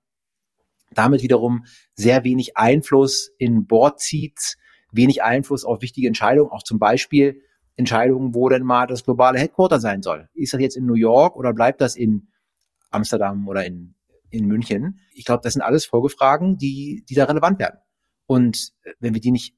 damit wiederum sehr wenig Einfluss in Board Seats, wenig Einfluss auf wichtige Entscheidungen, auch zum Beispiel Entscheidungen, wo denn mal das globale Headquarter sein soll. Ist das jetzt in New York oder bleibt das in Amsterdam oder in, in München? Ich glaube, das sind alles Folgefragen, die, die da relevant werden. Und wenn wir die nicht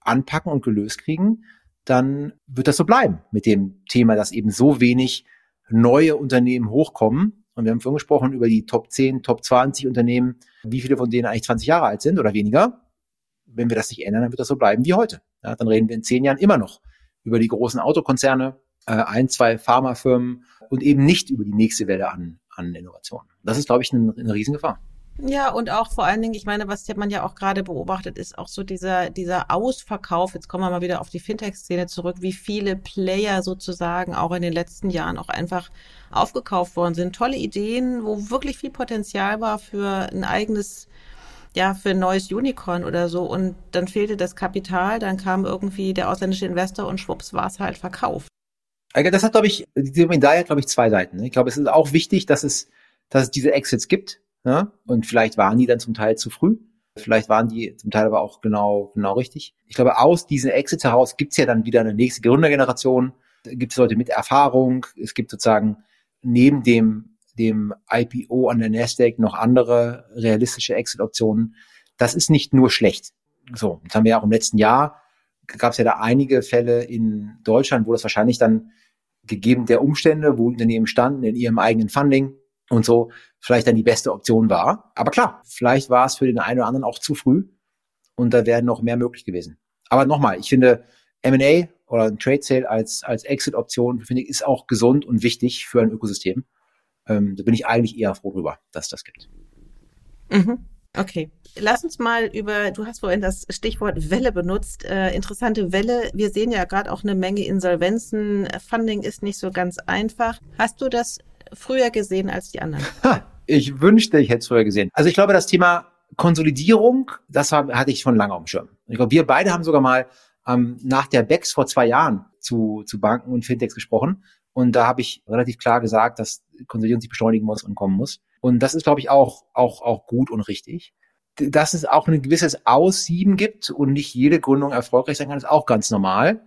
anpacken und gelöst kriegen, dann wird das so bleiben mit dem Thema, dass eben so wenig neue Unternehmen hochkommen. Und wir haben vorhin gesprochen über die Top 10, Top 20 Unternehmen, wie viele von denen eigentlich 20 Jahre alt sind oder weniger. Wenn wir das nicht ändern, dann wird das so bleiben wie heute. Ja, dann reden wir in zehn Jahren immer noch über die großen Autokonzerne, äh, ein, zwei Pharmafirmen und eben nicht über die nächste Welle an, an Innovationen. Das ist, glaube ich, eine, eine Riesengefahr.
Ja, und auch vor allen Dingen, ich meine, was man ja auch gerade beobachtet, ist auch so dieser, dieser Ausverkauf. Jetzt kommen wir mal wieder auf die Fintech-Szene zurück, wie viele Player sozusagen auch in den letzten Jahren auch einfach aufgekauft worden sind. Tolle Ideen, wo wirklich viel Potenzial war für ein eigenes, ja, für ein neues Unicorn oder so. Und dann fehlte das Kapital, dann kam irgendwie der ausländische Investor und schwupps war es halt verkauft.
Also das hat, glaube ich, die Medaille hat, glaube ich, zwei Seiten. Ne? Ich glaube, es ist auch wichtig, dass es, dass es diese Exits gibt ja? Und vielleicht waren die dann zum Teil zu früh. Vielleicht waren die zum Teil aber auch genau, genau richtig. Ich glaube, aus diesen Exits heraus gibt's ja dann wieder eine nächste Gründergeneration. Gibt es Leute mit Erfahrung. Es gibt sozusagen neben dem, dem IPO an der Nasdaq noch andere realistische Exit-Optionen. Das ist nicht nur schlecht. So, das haben wir ja auch im letzten Jahr. Gab es ja da einige Fälle in Deutschland, wo das wahrscheinlich dann gegeben der Umstände, wo Unternehmen standen in ihrem eigenen Funding, und so vielleicht dann die beste Option war. Aber klar, vielleicht war es für den einen oder anderen auch zu früh und da wäre noch mehr möglich gewesen. Aber nochmal, ich finde M&A oder ein Trade Sale als, als Exit-Option, finde ich, ist auch gesund und wichtig für ein Ökosystem. Ähm, da bin ich eigentlich eher froh drüber, dass das gibt.
Mhm. Okay. Lass uns mal über, du hast vorhin das Stichwort Welle benutzt, äh, interessante Welle. Wir sehen ja gerade auch eine Menge Insolvenzen. Funding ist nicht so ganz einfach. Hast du das früher gesehen als die anderen? <laughs>
Ha, ich wünschte, ich hätte es früher gesehen. Also ich glaube, das Thema Konsolidierung, das war, hatte ich schon lange auf dem Schirm. Ich glaube, wir beide haben sogar mal ähm, nach der BEX vor zwei Jahren zu, zu Banken und Fintechs gesprochen. Und da habe ich relativ klar gesagt, dass Konsolidierung sich beschleunigen muss und kommen muss. Und das ist, glaube ich, auch, auch, auch gut und richtig. Dass es auch ein gewisses Aussieben gibt und nicht jede Gründung erfolgreich sein kann, ist auch ganz normal.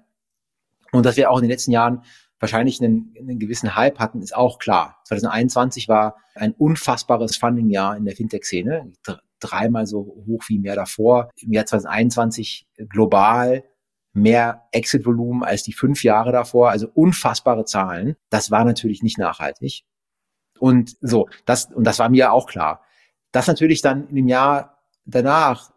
Und dass wir auch in den letzten Jahren wahrscheinlich einen, einen gewissen Hype hatten, ist auch klar. 2021 war ein unfassbares Funding-Jahr in der Fintech-Szene. Dreimal so hoch wie im Jahr davor. Im Jahr 2021 global mehr Exit-Volumen als die fünf Jahre davor. Also unfassbare Zahlen. Das war natürlich nicht nachhaltig. Und so, das, und das war mir auch klar. Dass natürlich dann in dem Jahr danach,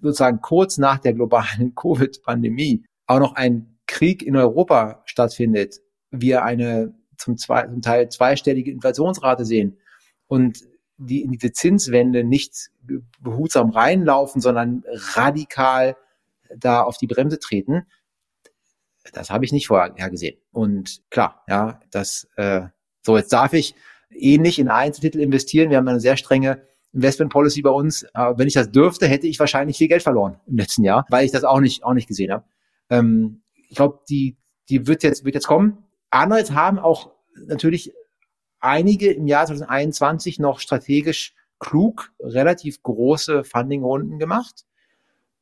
sozusagen kurz nach der globalen <laughs> Covid-Pandemie, auch noch ein Krieg in Europa stattfindet, wir eine zum, zwei, zum Teil zweistellige Inflationsrate sehen und die in diese Zinswende nicht behutsam reinlaufen, sondern radikal da auf die Bremse treten, das habe ich nicht vorher gesehen. Und klar, ja, das äh, so jetzt darf ich eh nicht in Einzeltitel investieren. Wir haben eine sehr strenge Investment Policy bei uns. Aber wenn ich das dürfte, hätte ich wahrscheinlich viel Geld verloren im letzten Jahr, weil ich das auch nicht auch nicht gesehen habe. Ähm, ich glaube, die die wird jetzt wird jetzt kommen. Andererseits haben auch natürlich einige im Jahr 2021 noch strategisch klug relativ große Fundingrunden gemacht,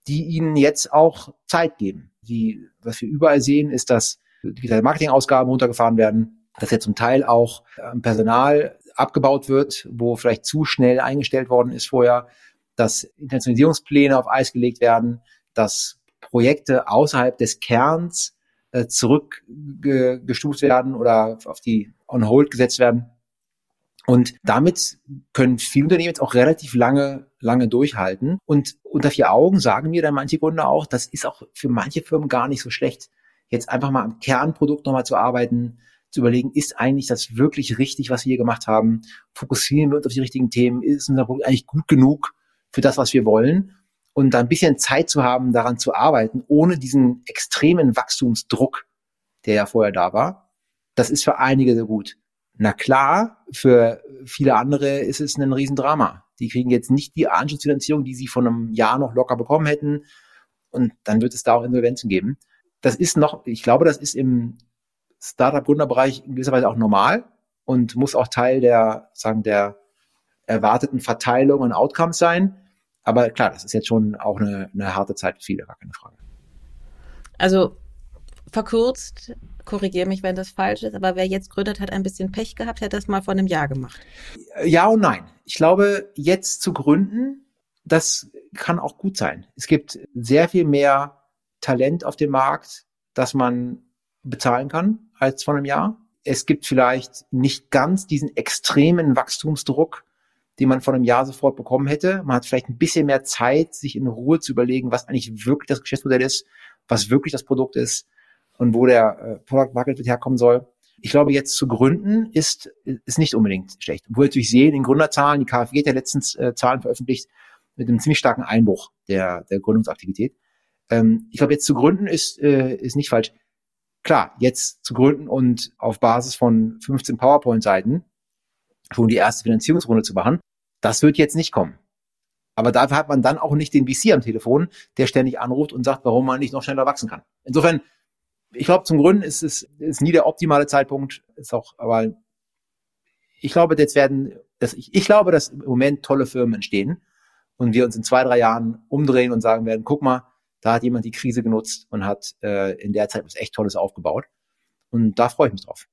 die ihnen jetzt auch Zeit geben. Die, was wir überall sehen, ist, dass digitale Marketingausgaben runtergefahren werden, dass jetzt zum Teil auch ähm, Personal abgebaut wird, wo vielleicht zu schnell eingestellt worden ist vorher, dass Internationalisierungspläne auf Eis gelegt werden, dass Projekte außerhalb des Kerns äh, zurückgestuft werden oder auf die on hold gesetzt werden. Und damit können viele Unternehmen jetzt auch relativ lange, lange durchhalten. Und unter vier Augen sagen mir dann manche Gründer auch, das ist auch für manche Firmen gar nicht so schlecht, jetzt einfach mal am Kernprodukt nochmal zu arbeiten, zu überlegen, ist eigentlich das wirklich richtig, was wir hier gemacht haben? Fokussieren wir uns auf die richtigen Themen? Ist unser Produkt eigentlich gut genug für das, was wir wollen? und da ein bisschen Zeit zu haben, daran zu arbeiten, ohne diesen extremen Wachstumsdruck, der ja vorher da war, das ist für einige sehr gut. Na klar, für viele andere ist es ein Riesendrama. Die kriegen jetzt nicht die Anschlussfinanzierung, die sie von einem Jahr noch locker bekommen hätten. Und dann wird es da auch Insolvenzen geben. Das ist noch, ich glaube, das ist im Startup-Gründerbereich in gewisser Weise auch normal und muss auch Teil der, sagen, der erwarteten Verteilung und Outcomes sein. Aber klar, das ist jetzt schon auch eine, eine harte Zeit für viele, gar keine Frage.
Also verkürzt, korrigiere mich, wenn das falsch ist, aber wer jetzt gründet, hat ein bisschen Pech gehabt, hätte das mal vor einem Jahr gemacht.
Ja und nein. Ich glaube, jetzt zu gründen, das kann auch gut sein. Es gibt sehr viel mehr Talent auf dem Markt, das man bezahlen kann als vor einem Jahr. Es gibt vielleicht nicht ganz diesen extremen Wachstumsdruck, den man vor einem Jahr sofort bekommen hätte. Man hat vielleicht ein bisschen mehr Zeit, sich in Ruhe zu überlegen, was eigentlich wirklich das Geschäftsmodell ist, was wirklich das Produkt ist und wo der äh, Product Market herkommen soll. Ich glaube, jetzt zu gründen ist, ist nicht unbedingt schlecht. Wo wir natürlich sehen, in Gründerzahlen, die KfW hat ja letztens äh, Zahlen veröffentlicht mit einem ziemlich starken Einbruch der, der Gründungsaktivität. Ähm, ich glaube, jetzt zu gründen ist, äh, ist nicht falsch. Klar, jetzt zu gründen und auf Basis von 15 PowerPoint-Seiten schon die erste Finanzierungsrunde zu machen, das wird jetzt nicht kommen. Aber dafür hat man dann auch nicht den VC am Telefon, der ständig anruft und sagt, warum man nicht noch schneller wachsen kann. Insofern, ich glaube, zum Gründen ist es ist nie der optimale Zeitpunkt, ist auch, aber ich glaube, jetzt werden, dass ich, ich glaube, dass im Moment tolle Firmen entstehen und wir uns in zwei, drei Jahren umdrehen und sagen werden, guck mal, da hat jemand die Krise genutzt und hat äh, in der Zeit was echt Tolles aufgebaut. Und da freue ich mich drauf.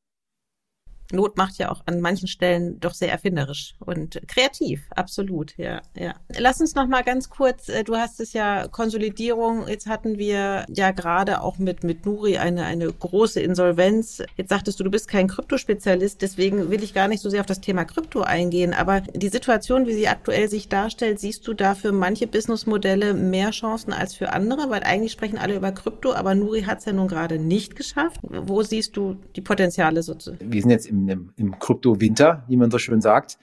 Not macht ja auch an manchen Stellen doch sehr erfinderisch und kreativ, absolut, ja, ja. Lass uns noch mal ganz kurz, äh, du hast es ja Konsolidierung, jetzt hatten wir ja gerade auch mit, mit Nuri eine, eine große Insolvenz. Jetzt sagtest du, du bist kein Kryptospezialist, deswegen will ich gar nicht so sehr auf das Thema Krypto eingehen, aber die Situation, wie sie aktuell sich darstellt, siehst du da für manche Businessmodelle mehr Chancen als für andere, weil eigentlich sprechen alle über Krypto, aber Nuri hat es ja nun gerade nicht geschafft. Wo siehst du die Potenziale sozusagen?
Wir sind jetzt im im, im Krypto-Winter, wie man so schön sagt.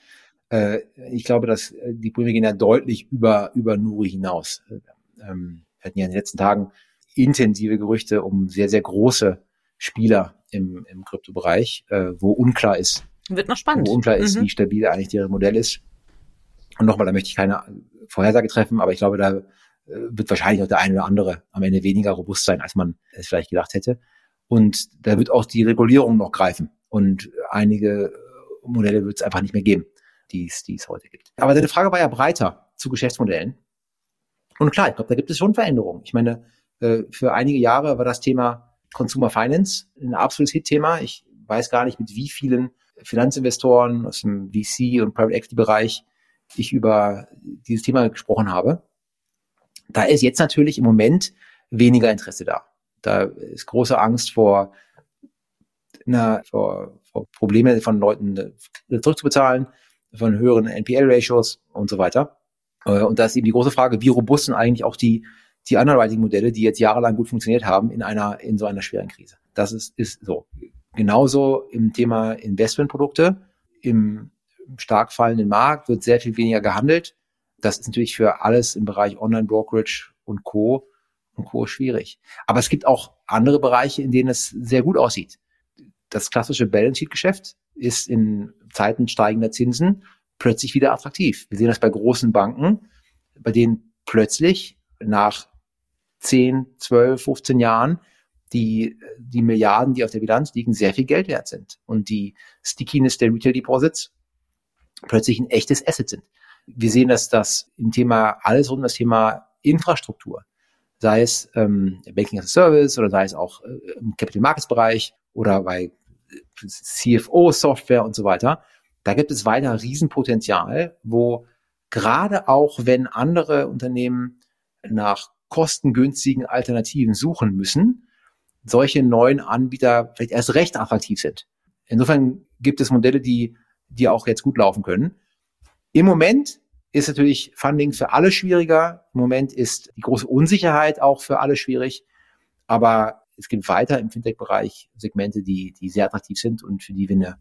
Äh, ich glaube, dass äh, die Probleme gehen ja deutlich über, über Nuri hinaus. Ähm, wir hatten ja in den letzten Tagen intensive Gerüchte um sehr, sehr große Spieler im, im Kryptobereich, äh, wo unklar ist.
Wird noch spannend.
Wo unklar ist, mhm. wie stabil eigentlich deren Modell ist. Und nochmal, da möchte ich keine Vorhersage treffen, aber ich glaube, da äh, wird wahrscheinlich auch der eine oder andere am Ende weniger robust sein, als man es vielleicht gedacht hätte. Und da wird auch die Regulierung noch greifen. Und einige Modelle wird es einfach nicht mehr geben, die es, heute gibt. Aber deine Frage war ja breiter zu Geschäftsmodellen. Und klar, ich glaube, da gibt es schon Veränderungen. Ich meine, äh, für einige Jahre war das Thema Consumer Finance ein absolutes Hit-Thema. Ich weiß gar nicht, mit wie vielen Finanzinvestoren aus dem VC und Private Equity Bereich ich über dieses Thema gesprochen habe. Da ist jetzt natürlich im Moment weniger Interesse da. Da ist große Angst vor na, vor, vor Probleme von Leuten äh, zurückzubezahlen, von höheren NPL-Ratios und so weiter. Äh, und da ist eben die große Frage, wie robust sind eigentlich auch die, die Underwriting-Modelle, die jetzt jahrelang gut funktioniert haben, in einer, in so einer schweren Krise. Das ist, ist so. Genauso im Thema Investmentprodukte. Im stark fallenden Markt wird sehr viel weniger gehandelt. Das ist natürlich für alles im Bereich Online-Brokerage und Co. und Co. schwierig. Aber es gibt auch andere Bereiche, in denen es sehr gut aussieht das klassische Balance Sheet Geschäft ist in Zeiten steigender Zinsen plötzlich wieder attraktiv. Wir sehen das bei großen Banken, bei denen plötzlich nach 10, 12, 15 Jahren die, die Milliarden, die auf der Bilanz liegen, sehr viel Geld wert sind und die Stickiness der Retail Deposits plötzlich ein echtes Asset sind. Wir sehen, dass das im Thema alles rund um das Thema Infrastruktur, sei es ähm, Banking as a Service oder sei es auch äh, im Capital Markets Bereich oder bei CFO-Software und so weiter. Da gibt es weiter Riesenpotenzial, wo gerade auch wenn andere Unternehmen nach kostengünstigen Alternativen suchen müssen, solche neuen Anbieter vielleicht erst recht attraktiv sind. Insofern gibt es Modelle, die, die auch jetzt gut laufen können. Im Moment ist natürlich Funding für alle schwieriger. Im Moment ist die große Unsicherheit auch für alle schwierig. Aber es gibt weiter im Fintech-Bereich Segmente, die, die sehr attraktiv sind und für die wir eine,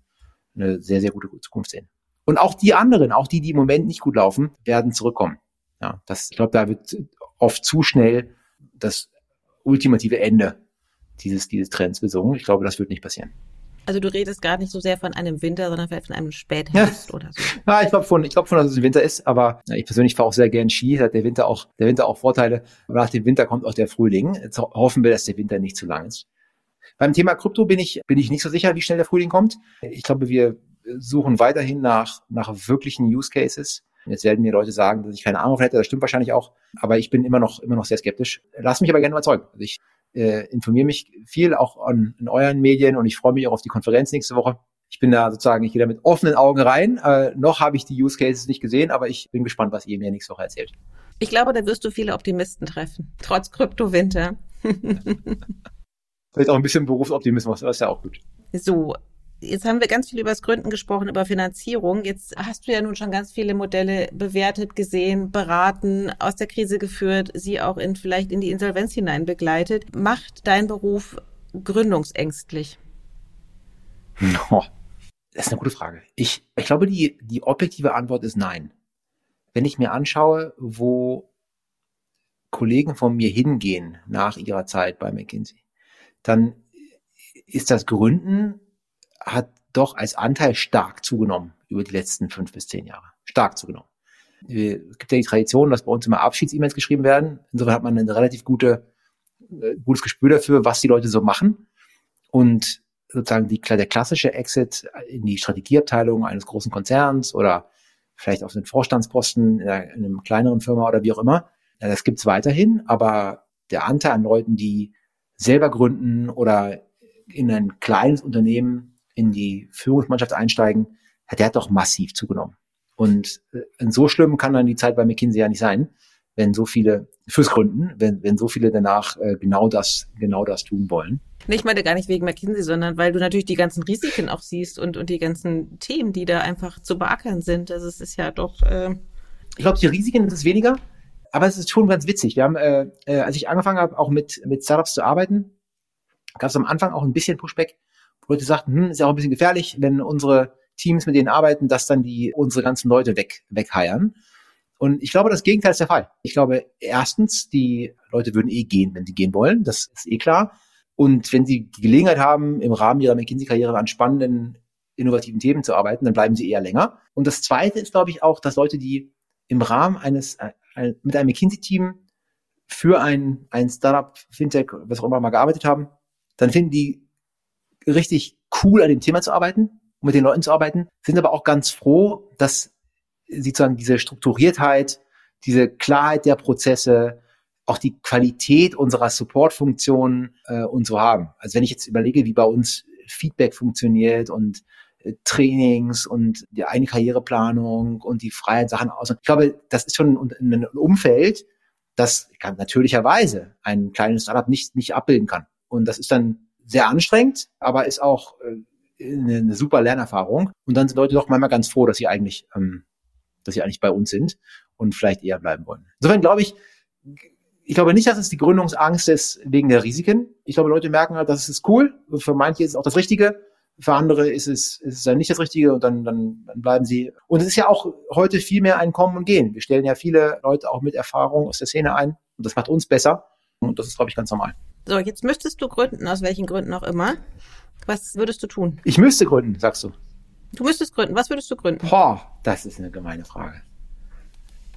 eine sehr, sehr gute Zukunft sehen. Und auch die anderen, auch die, die im Moment nicht gut laufen, werden zurückkommen. Ja, das, ich glaube, da wird oft zu schnell das ultimative Ende dieses, dieses Trends besungen. Ich glaube, das wird nicht passieren.
Also du redest gar nicht so sehr von einem Winter, sondern vielleicht von einem Spätherbst ja. oder so. <laughs>
Ja, ich glaube von, ich glaube von, dass es ein Winter ist, aber ich persönlich fahre auch sehr gern Ski, hat der Winter auch, der Winter auch Vorteile. Aber nach dem Winter kommt auch der Frühling. Jetzt hoffen wir, dass der Winter nicht zu lang ist. Beim Thema Krypto bin ich, bin ich nicht so sicher, wie schnell der Frühling kommt. Ich glaube, wir suchen weiterhin nach, nach wirklichen Use Cases. Jetzt werden mir Leute sagen, dass ich keine Ahnung hätte. Das stimmt wahrscheinlich auch. Aber ich bin immer noch, immer noch sehr skeptisch. Lass mich aber gerne überzeugen. Also ich äh, informiere mich viel auch an, in euren Medien und ich freue mich auch auf die Konferenz nächste Woche. Ich bin da sozusagen, ich gehe da mit offenen Augen rein. Äh, noch habe ich die Use Cases nicht gesehen, aber ich bin gespannt, was ihr mir nächste Woche erzählt.
Ich glaube, da wirst du viele Optimisten treffen, trotz Kryptowinter. <laughs>
Vielleicht auch ein bisschen Berufsoptimismus, das ist ja auch gut.
So, Jetzt haben wir ganz viel über das Gründen gesprochen, über Finanzierung. Jetzt hast du ja nun schon ganz viele Modelle bewertet, gesehen, beraten, aus der Krise geführt, sie auch in, vielleicht in die Insolvenz hinein begleitet. Macht dein Beruf gründungsängstlich?
Oh, das ist eine gute Frage. Ich, ich glaube, die, die objektive Antwort ist nein. Wenn ich mir anschaue, wo Kollegen von mir hingehen nach ihrer Zeit bei McKinsey, dann ist das Gründen, hat doch als Anteil stark zugenommen über die letzten fünf bis zehn Jahre. Stark zugenommen. Es gibt ja die Tradition, dass bei uns immer Abschieds-E-Mails geschrieben werden. Insofern hat man ein relativ gute, äh, gutes Gespür dafür, was die Leute so machen. Und sozusagen die, der klassische Exit in die Strategieabteilung eines großen Konzerns oder vielleicht auf den Vorstandsposten in einer kleineren Firma oder wie auch immer. Ja, das gibt's weiterhin, aber der Anteil an Leuten, die selber gründen oder in ein kleines Unternehmen in die Führungsmannschaft einsteigen, der hat doch massiv zugenommen. Und äh, so schlimm kann dann die Zeit bei McKinsey ja nicht sein, wenn so viele fürs Gründen, wenn, wenn so viele danach äh, genau das, genau das tun wollen.
Nee, ich meine gar nicht wegen McKinsey, sondern weil du natürlich die ganzen Risiken auch siehst und, und die ganzen Themen, die da einfach zu beackern sind. Also es ist ja doch. Äh
ich glaube, die Risiken ist es weniger, aber es ist schon ganz witzig. Wir haben, äh, äh, als ich angefangen habe, auch mit, mit Startups zu arbeiten, gab es am Anfang auch ein bisschen Pushback, wo Leute sagten, hm, ist ja auch ein bisschen gefährlich, wenn unsere Teams mit denen arbeiten, dass dann die unsere ganzen Leute weg wegheiern. Und ich glaube, das Gegenteil ist der Fall. Ich glaube, erstens, die Leute würden eh gehen, wenn sie gehen wollen. Das ist eh klar. Und wenn sie die Gelegenheit haben, im Rahmen ihrer McKinsey-Karriere an spannenden, innovativen Themen zu arbeiten, dann bleiben sie eher länger. Und das Zweite ist, glaube ich, auch, dass Leute, die im Rahmen eines, äh, mit einem McKinsey-Team für ein, ein Startup, Fintech, was auch immer mal gearbeitet haben, dann finden die richtig cool an dem Thema zu arbeiten mit den Leuten zu arbeiten, sind aber auch ganz froh, dass sie sozusagen diese Strukturiertheit, diese Klarheit der Prozesse, auch die Qualität unserer Supportfunktionen äh, und so haben. Also wenn ich jetzt überlege, wie bei uns Feedback funktioniert und äh, Trainings und die eine Karriereplanung und die Freiheit Sachen aus. Ich glaube, das ist schon ein, ein Umfeld, das natürlicherweise ein kleines Startup nicht, nicht abbilden kann. Und das ist dann sehr anstrengend, aber ist auch äh, eine, eine super Lernerfahrung. Und dann sind Leute doch manchmal ganz froh, dass sie eigentlich, ähm, dass sie eigentlich bei uns sind und vielleicht eher bleiben wollen. Insofern glaube ich, ich glaube nicht, dass es die Gründungsangst ist wegen der Risiken. Ich glaube, Leute merken halt, das ist cool. Für manche ist es auch das Richtige. Für andere ist es, ist es dann nicht das Richtige und dann, dann, dann bleiben sie. Und es ist ja auch heute viel mehr ein Kommen und Gehen. Wir stellen ja viele Leute auch mit Erfahrung aus der Szene ein und das macht uns besser. Und das ist, glaube ich, ganz normal.
So, jetzt müsstest du gründen, aus welchen Gründen auch immer. Was würdest du tun?
Ich müsste gründen, sagst du.
Du müsstest gründen. Was würdest du gründen?
Boah, das ist eine gemeine Frage.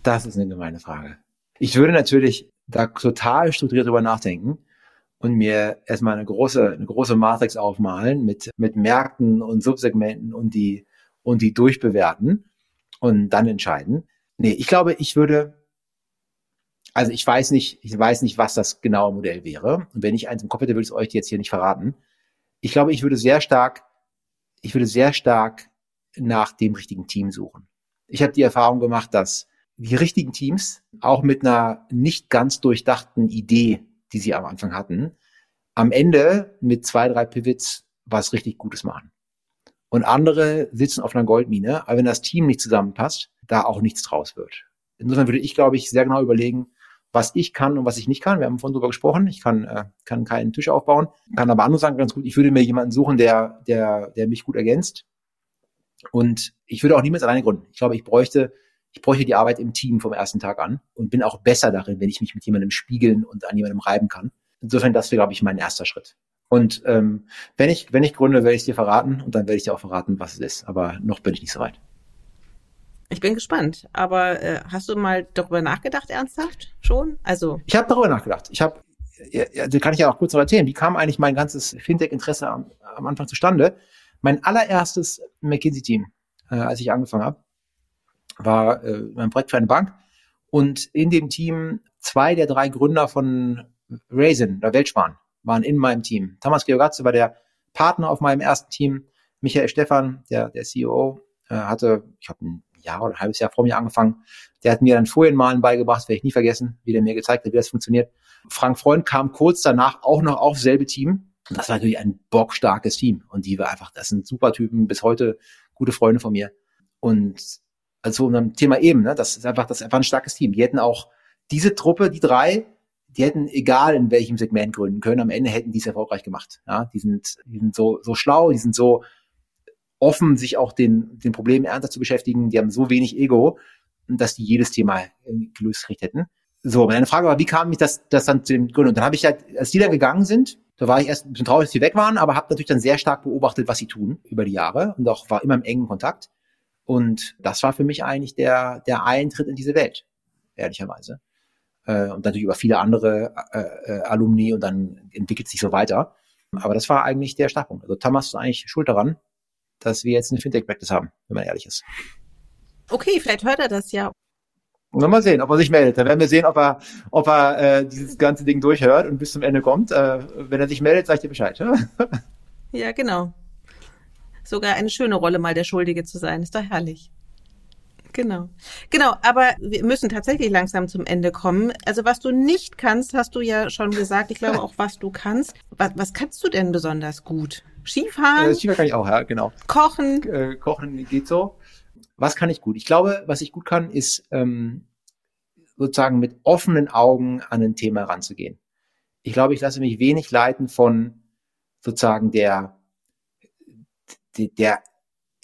Das ist eine gemeine Frage. Ich würde natürlich da total strukturiert drüber nachdenken und mir erstmal eine große, eine große Matrix aufmalen mit, mit Märkten und Subsegmenten und die, und die durchbewerten und dann entscheiden. Nee, ich glaube, ich würde, also ich weiß nicht, ich weiß nicht, was das genaue Modell wäre. Und wenn ich eins im Kopf hätte, würde ich es euch jetzt hier nicht verraten. Ich glaube, ich würde sehr stark, ich würde sehr stark nach dem richtigen Team suchen. Ich habe die Erfahrung gemacht, dass die richtigen Teams, auch mit einer nicht ganz durchdachten Idee, die sie am Anfang hatten, am Ende mit zwei, drei Pivots was richtig Gutes machen. Und andere sitzen auf einer Goldmine, aber wenn das Team nicht zusammenpasst, da auch nichts draus wird. Insofern würde ich, glaube ich, sehr genau überlegen, was ich kann und was ich nicht kann. Wir haben vorhin drüber gesprochen. Ich kann, äh, kann keinen Tisch aufbauen, kann aber andere sagen ganz gut, ich würde mir jemanden suchen, der, der, der mich gut ergänzt. Und ich würde auch niemals alleine gründen. Ich glaube, ich bräuchte ich bräuchte die Arbeit im Team vom ersten Tag an und bin auch besser darin, wenn ich mich mit jemandem spiegeln und an jemandem reiben kann. Insofern, das wäre, glaube ich, mein erster Schritt. Und ähm, wenn ich wenn ich gründe, werde ich dir verraten und dann werde ich dir auch verraten, was es ist. Aber noch bin ich nicht so weit.
Ich bin gespannt. Aber äh, hast du mal darüber nachgedacht, ernsthaft schon? Also
ich habe darüber nachgedacht. Ich habe, ja, also kann ich ja auch kurz noch erzählen. Wie kam eigentlich mein ganzes Fintech-Interesse am, am Anfang zustande? Mein allererstes McKinsey-Team, äh, als ich angefangen habe, war äh, mein Projekt für eine Bank und in dem Team zwei der drei Gründer von Raisin oder Weltsparen waren in meinem Team. Thomas Georgatze war der Partner auf meinem ersten Team. Michael Stephan, der, der CEO, äh, hatte, ich habe ein Jahr oder ein halbes Jahr vor mir angefangen. Der hat mir dann Folienmalen beigebracht, werde ich nie vergessen, wie der mir gezeigt hat, wie das funktioniert. Frank Freund kam kurz danach auch noch auf selbe Team. Das war natürlich ein bockstarkes Team. Und die war einfach, das sind super Typen, bis heute gute Freunde von mir. Und also unserem Thema eben, ne? das ist einfach, das ist einfach ein starkes Team. Die hätten auch diese Truppe, die drei, die hätten egal in welchem Segment gründen können, am Ende hätten die es erfolgreich gemacht. Ja? Die sind, die sind so, so schlau, die sind so offen, sich auch den, den Problemen ernster zu beschäftigen. Die haben so wenig Ego, dass die jedes Thema gelöst gekriegt hätten. So, meine Frage war, wie kam ich das, das dann zu dem Grund? Und dann habe ich halt, als die dann gegangen sind, da war ich erst ein bisschen traurig, dass sie weg waren, aber habe natürlich dann sehr stark beobachtet, was sie tun über die Jahre und auch war immer im engen Kontakt. Und das war für mich eigentlich der, der Eintritt in diese Welt, ehrlicherweise. Äh, und natürlich über viele andere äh, äh, Alumni und dann entwickelt sich so weiter. Aber das war eigentlich der Startpunkt. Also Thomas ist eigentlich schuld daran, dass wir jetzt eine Fintech-Practice haben, wenn man ehrlich ist.
Okay, vielleicht hört er das ja.
mal sehen, ob er sich meldet. Dann werden wir sehen, ob er, ob er äh, dieses ganze Ding durchhört und bis zum Ende kommt. Äh, wenn er sich meldet, sag ich dir Bescheid. <laughs>
ja, genau. Sogar eine schöne Rolle, mal der Schuldige zu sein. Ist doch herrlich. Genau. Genau, aber wir müssen tatsächlich langsam zum Ende kommen. Also was du nicht kannst, hast du ja schon gesagt. Ich glaube <laughs> auch, was du kannst. Was, was kannst du denn besonders gut? Skifahren?
Äh, Skifahren kann ich auch, ja, genau.
Kochen?
Äh, kochen geht so. Was kann ich gut? Ich glaube, was ich gut kann, ist ähm, sozusagen mit offenen Augen an ein Thema ranzugehen. Ich glaube, ich lasse mich wenig leiten von sozusagen der, der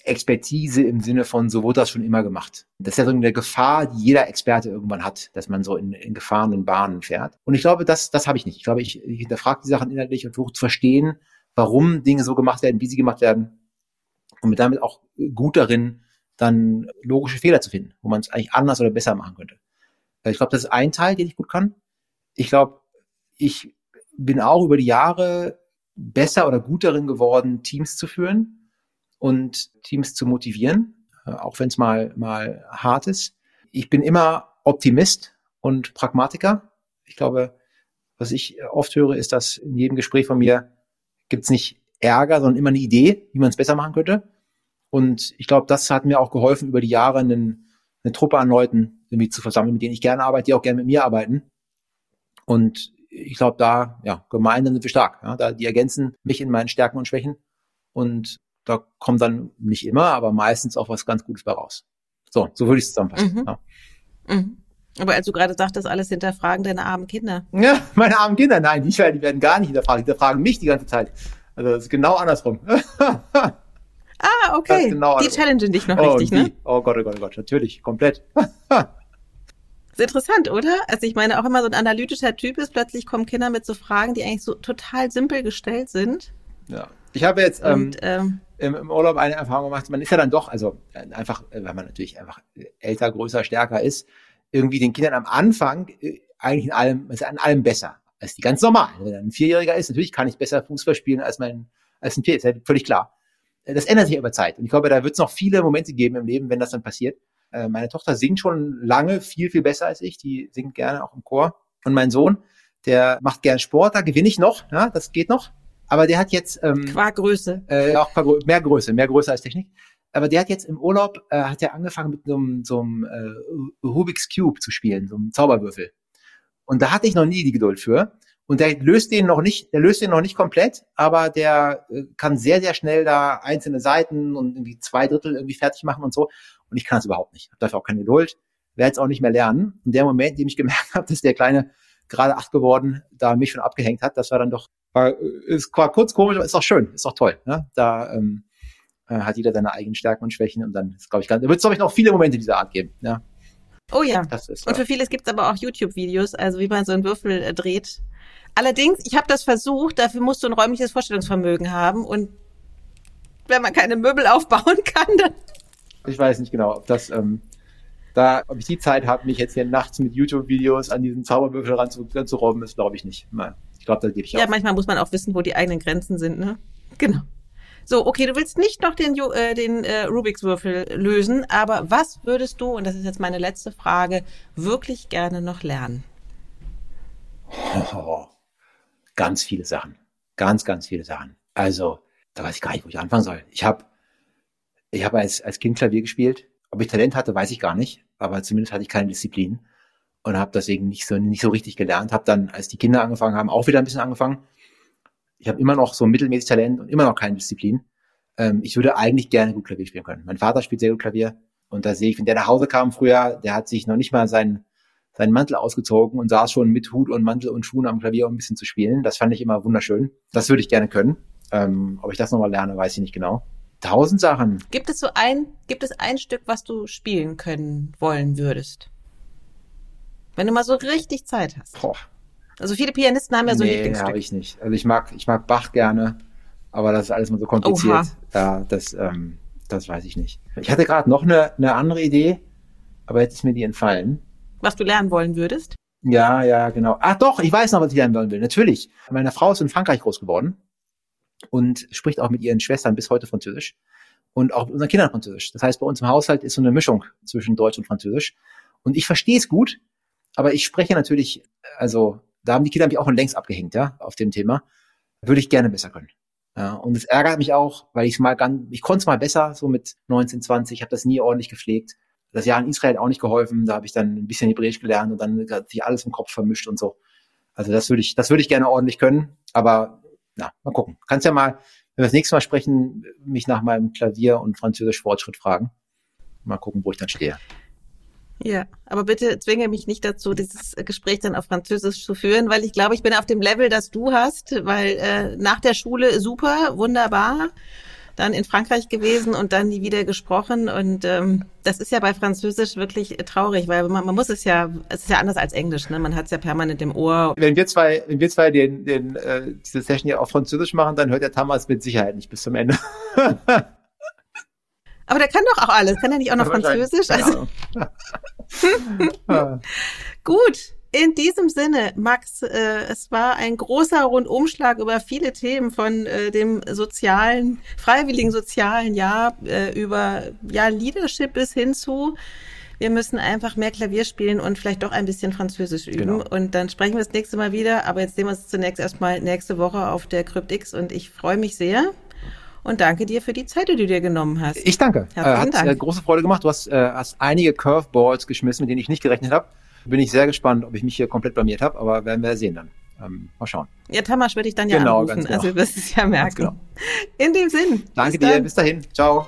Expertise im Sinne von, so wurde das schon immer gemacht. Das ist ja so eine Gefahr, die jeder Experte irgendwann hat, dass man so in, in gefahrenen Bahnen fährt. Und ich glaube, das, das habe ich nicht. Ich glaube, ich, ich hinterfrage die Sachen inhaltlich und versuche zu verstehen, warum Dinge so gemacht werden, wie sie gemacht werden. Und mit damit auch gut darin, dann logische Fehler zu finden, wo man es eigentlich anders oder besser machen könnte. Äh, ich glaube, das ist ein Teil, den ich gut kann. Ich glaube, ich bin auch über die Jahre besser oder gut darin geworden, Teams zu führen und Teams zu motivieren, äh, auch wenn es mal, mal hart ist. Ich bin immer Optimist und Pragmatiker. Ich glaube, was ich oft höre, ist, dass in jedem Gespräch von mir gibt es nicht Ärger, sondern immer eine Idee, wie man es besser machen könnte. Und ich glaube, das hat mir auch geholfen, über die Jahre einen, eine Truppe an Leuten irgendwie zu versammeln, mit denen ich gerne arbeite, die auch gerne mit mir arbeiten. Und ich glaube, da, ja, gemeinsam sind wir stark. Ja, da, die ergänzen mich in meinen Stärken und Schwächen. Und da kommt dann nicht immer, aber meistens auch was ganz Gutes bei raus. So, so würde ich es zusammenfassen. Mhm. Ja.
Mhm. Aber als du gerade sagtest, alles hinterfragen deine armen Kinder.
Ja, meine armen Kinder, nein, die, die werden gar nicht hinterfragen, die hinterfragen mich die ganze Zeit. Also das ist genau andersrum. <laughs>
ah, okay. Genau die challengen dich noch oh, richtig, ne?
Oh Gott, oh Gott, oh Gott, natürlich, komplett. <laughs>
ist interessant, oder? Also ich meine, auch immer so ein analytischer Typ ist, plötzlich kommen Kinder mit so Fragen, die eigentlich so total simpel gestellt sind.
Ja. Ich habe jetzt ähm, Und, ähm, im, im Urlaub eine Erfahrung gemacht. Man ist ja dann doch, also äh, einfach, äh, weil man natürlich einfach älter, größer, stärker ist, irgendwie den Kindern am Anfang äh, eigentlich in allem, ist an allem besser als die ganz normal. Wenn er ein Vierjähriger ist, natürlich kann ich besser Fußball spielen als mein, als ein Vier, ist ja völlig klar. Das ändert sich über Zeit. Und ich glaube, da wird es noch viele Momente geben im Leben, wenn das dann passiert. Meine Tochter singt schon lange viel, viel besser als ich. Die singt gerne auch im Chor. Und mein Sohn, der macht gern Sport, da gewinne ich noch, ja, das geht noch. Aber der hat jetzt ähm,
qua Größe.
Äh, auch qua, mehr Größe, mehr Größe als Technik. Aber der hat jetzt im Urlaub äh, hat er angefangen mit so einem, so einem äh, Rubik's Cube zu spielen, so einem Zauberwürfel. Und da hatte ich noch nie die Geduld für. Und der löst den noch nicht, der löst den noch nicht komplett, aber der äh, kann sehr, sehr schnell da einzelne Seiten und irgendwie zwei Drittel irgendwie fertig machen und so. Und ich kann das überhaupt nicht. Hab dafür auch keine Geduld. Werde jetzt auch nicht mehr lernen. Und der Moment, in dem ich gemerkt <laughs> habe, dass der Kleine gerade acht geworden, da mich schon abgehängt hat, das war dann doch war, ist war kurz komisch, aber ist auch schön, ist auch toll. Ne? Da ähm, äh, hat jeder seine eigenen Stärken und Schwächen und dann ist, glaube ich, ganz, da wird es, glaube ich, noch viele Momente dieser Art geben. Ja.
Oh ja. Ist, und für vieles gibt es aber auch YouTube-Videos, also wie man so einen Würfel äh, dreht. Allerdings, ich habe das versucht, dafür musst du ein räumliches Vorstellungsvermögen haben und wenn man keine Möbel <laughs> aufbauen kann, dann.
Ich weiß nicht genau, ob das, ähm, da, ob ich die Zeit habe, mich jetzt hier nachts mit YouTube-Videos an diesen Zauberwürfel ranzurobben, ist glaube ich nicht. Nein glaube, da gebe ich
auch. Ja, manchmal muss man auch wissen, wo die eigenen Grenzen sind, ne? Genau. So, okay, du willst nicht noch den, äh, den äh, Rubiks Würfel lösen, aber was würdest du, und das ist jetzt meine letzte Frage, wirklich gerne noch lernen?
Oh, <laughs> ganz viele Sachen. Ganz, ganz viele Sachen. Also, da weiß ich gar nicht, wo ich anfangen soll. Ich habe ich hab als, als Kind Klavier gespielt. Ob ich Talent hatte, weiß ich gar nicht. Aber zumindest hatte ich keine Disziplin und habe deswegen nicht so nicht so richtig gelernt. Habe dann, als die Kinder angefangen haben, auch wieder ein bisschen angefangen. Ich habe immer noch so mittelmäßig Talent und immer noch keine Disziplin. Ähm, ich würde eigentlich gerne gut Klavier spielen können. Mein Vater spielt sehr gut Klavier und da sehe ich, wenn der nach Hause kam früher, der hat sich noch nicht mal seinen seinen Mantel ausgezogen und saß schon mit Hut und Mantel und Schuhen am Klavier, um ein bisschen zu spielen. Das fand ich immer wunderschön. Das würde ich gerne können. Ähm, ob ich das nochmal lerne, weiß ich nicht genau. Tausend Sachen.
Gibt es so ein, gibt es ein Stück, was du spielen können wollen würdest? Wenn du mal so richtig Zeit hast.
Boah.
Also viele Pianisten haben ja so
nee,
Lieblingsstücke.
habe ich nicht. Also ich mag, ich mag Bach gerne, aber das ist alles mal so kompliziert.
Oha.
Ja, das, ähm, das weiß ich nicht. Ich hatte gerade noch eine, eine andere Idee, aber jetzt ist mir die entfallen.
Was du lernen wollen würdest?
Ja, ja, genau. Ach doch, ich weiß noch, was ich lernen wollen will. Natürlich. Meine Frau ist in Frankreich groß geworden und spricht auch mit ihren Schwestern bis heute Französisch und auch mit unseren Kindern Französisch. Das heißt, bei uns im Haushalt ist so eine Mischung zwischen Deutsch und Französisch. Und ich verstehe es gut, aber ich spreche natürlich, also da haben die Kinder mich auch schon längst abgehängt, ja, auf dem Thema. Würde ich gerne besser können. Ja, und es ärgert mich auch, weil ich es mal ganz, ich konnte es mal besser, so mit 19, 20, habe das nie ordentlich gepflegt. Das Jahr in Israel hat auch nicht geholfen, da habe ich dann ein bisschen Hebräisch gelernt und dann hat sich alles im Kopf vermischt und so. Also das würde ich, das würde ich gerne ordentlich können, aber na, mal gucken. Kannst ja mal, wenn wir das nächste Mal sprechen, mich nach meinem Klavier und Französisch Fortschritt fragen. Mal gucken, wo ich dann stehe.
Ja, aber bitte zwinge mich nicht dazu, dieses Gespräch dann auf Französisch zu führen, weil ich glaube, ich bin auf dem Level, das du hast, weil äh, nach der Schule super, wunderbar, dann in Frankreich gewesen und dann nie wieder gesprochen und ähm, das ist ja bei Französisch wirklich traurig, weil man, man muss es ja, es ist ja anders als Englisch, ne? Man hat es ja permanent im Ohr.
Wenn wir zwei, wenn wir zwei den, den, äh, diese Session hier auf Französisch machen, dann hört der Thomas mit Sicherheit nicht bis zum Ende. <laughs>
Aber der kann doch auch alles, kann er nicht auch noch Französisch? Also. <laughs> Gut, in diesem Sinne, Max, äh, es war ein großer Rundumschlag über viele Themen von äh, dem sozialen, freiwilligen sozialen Jahr äh, über ja Leadership bis hin zu wir müssen einfach mehr Klavier spielen und vielleicht doch ein bisschen Französisch üben.
Genau.
Und dann sprechen wir das nächste Mal wieder. Aber jetzt sehen wir uns zunächst erstmal nächste Woche auf der CryptX und ich freue mich sehr. Und danke dir für die Zeit, die du dir genommen hast.
Ich danke. Äh,
Herzlichen
hat
Dank.
Äh, große Freude gemacht. Du hast, äh, hast einige Curveballs geschmissen, mit denen ich nicht gerechnet habe. Bin ich sehr gespannt, ob ich mich hier komplett blamiert habe, aber werden wir sehen dann. Ähm, mal schauen.
Ja, Tamasch würde ich dann ja
Genau,
anrufen.
ganz genau.
Also du wirst es ja merken.
genau.
In dem Sinn.
Danke
bis
dir. Bis dahin. Ciao.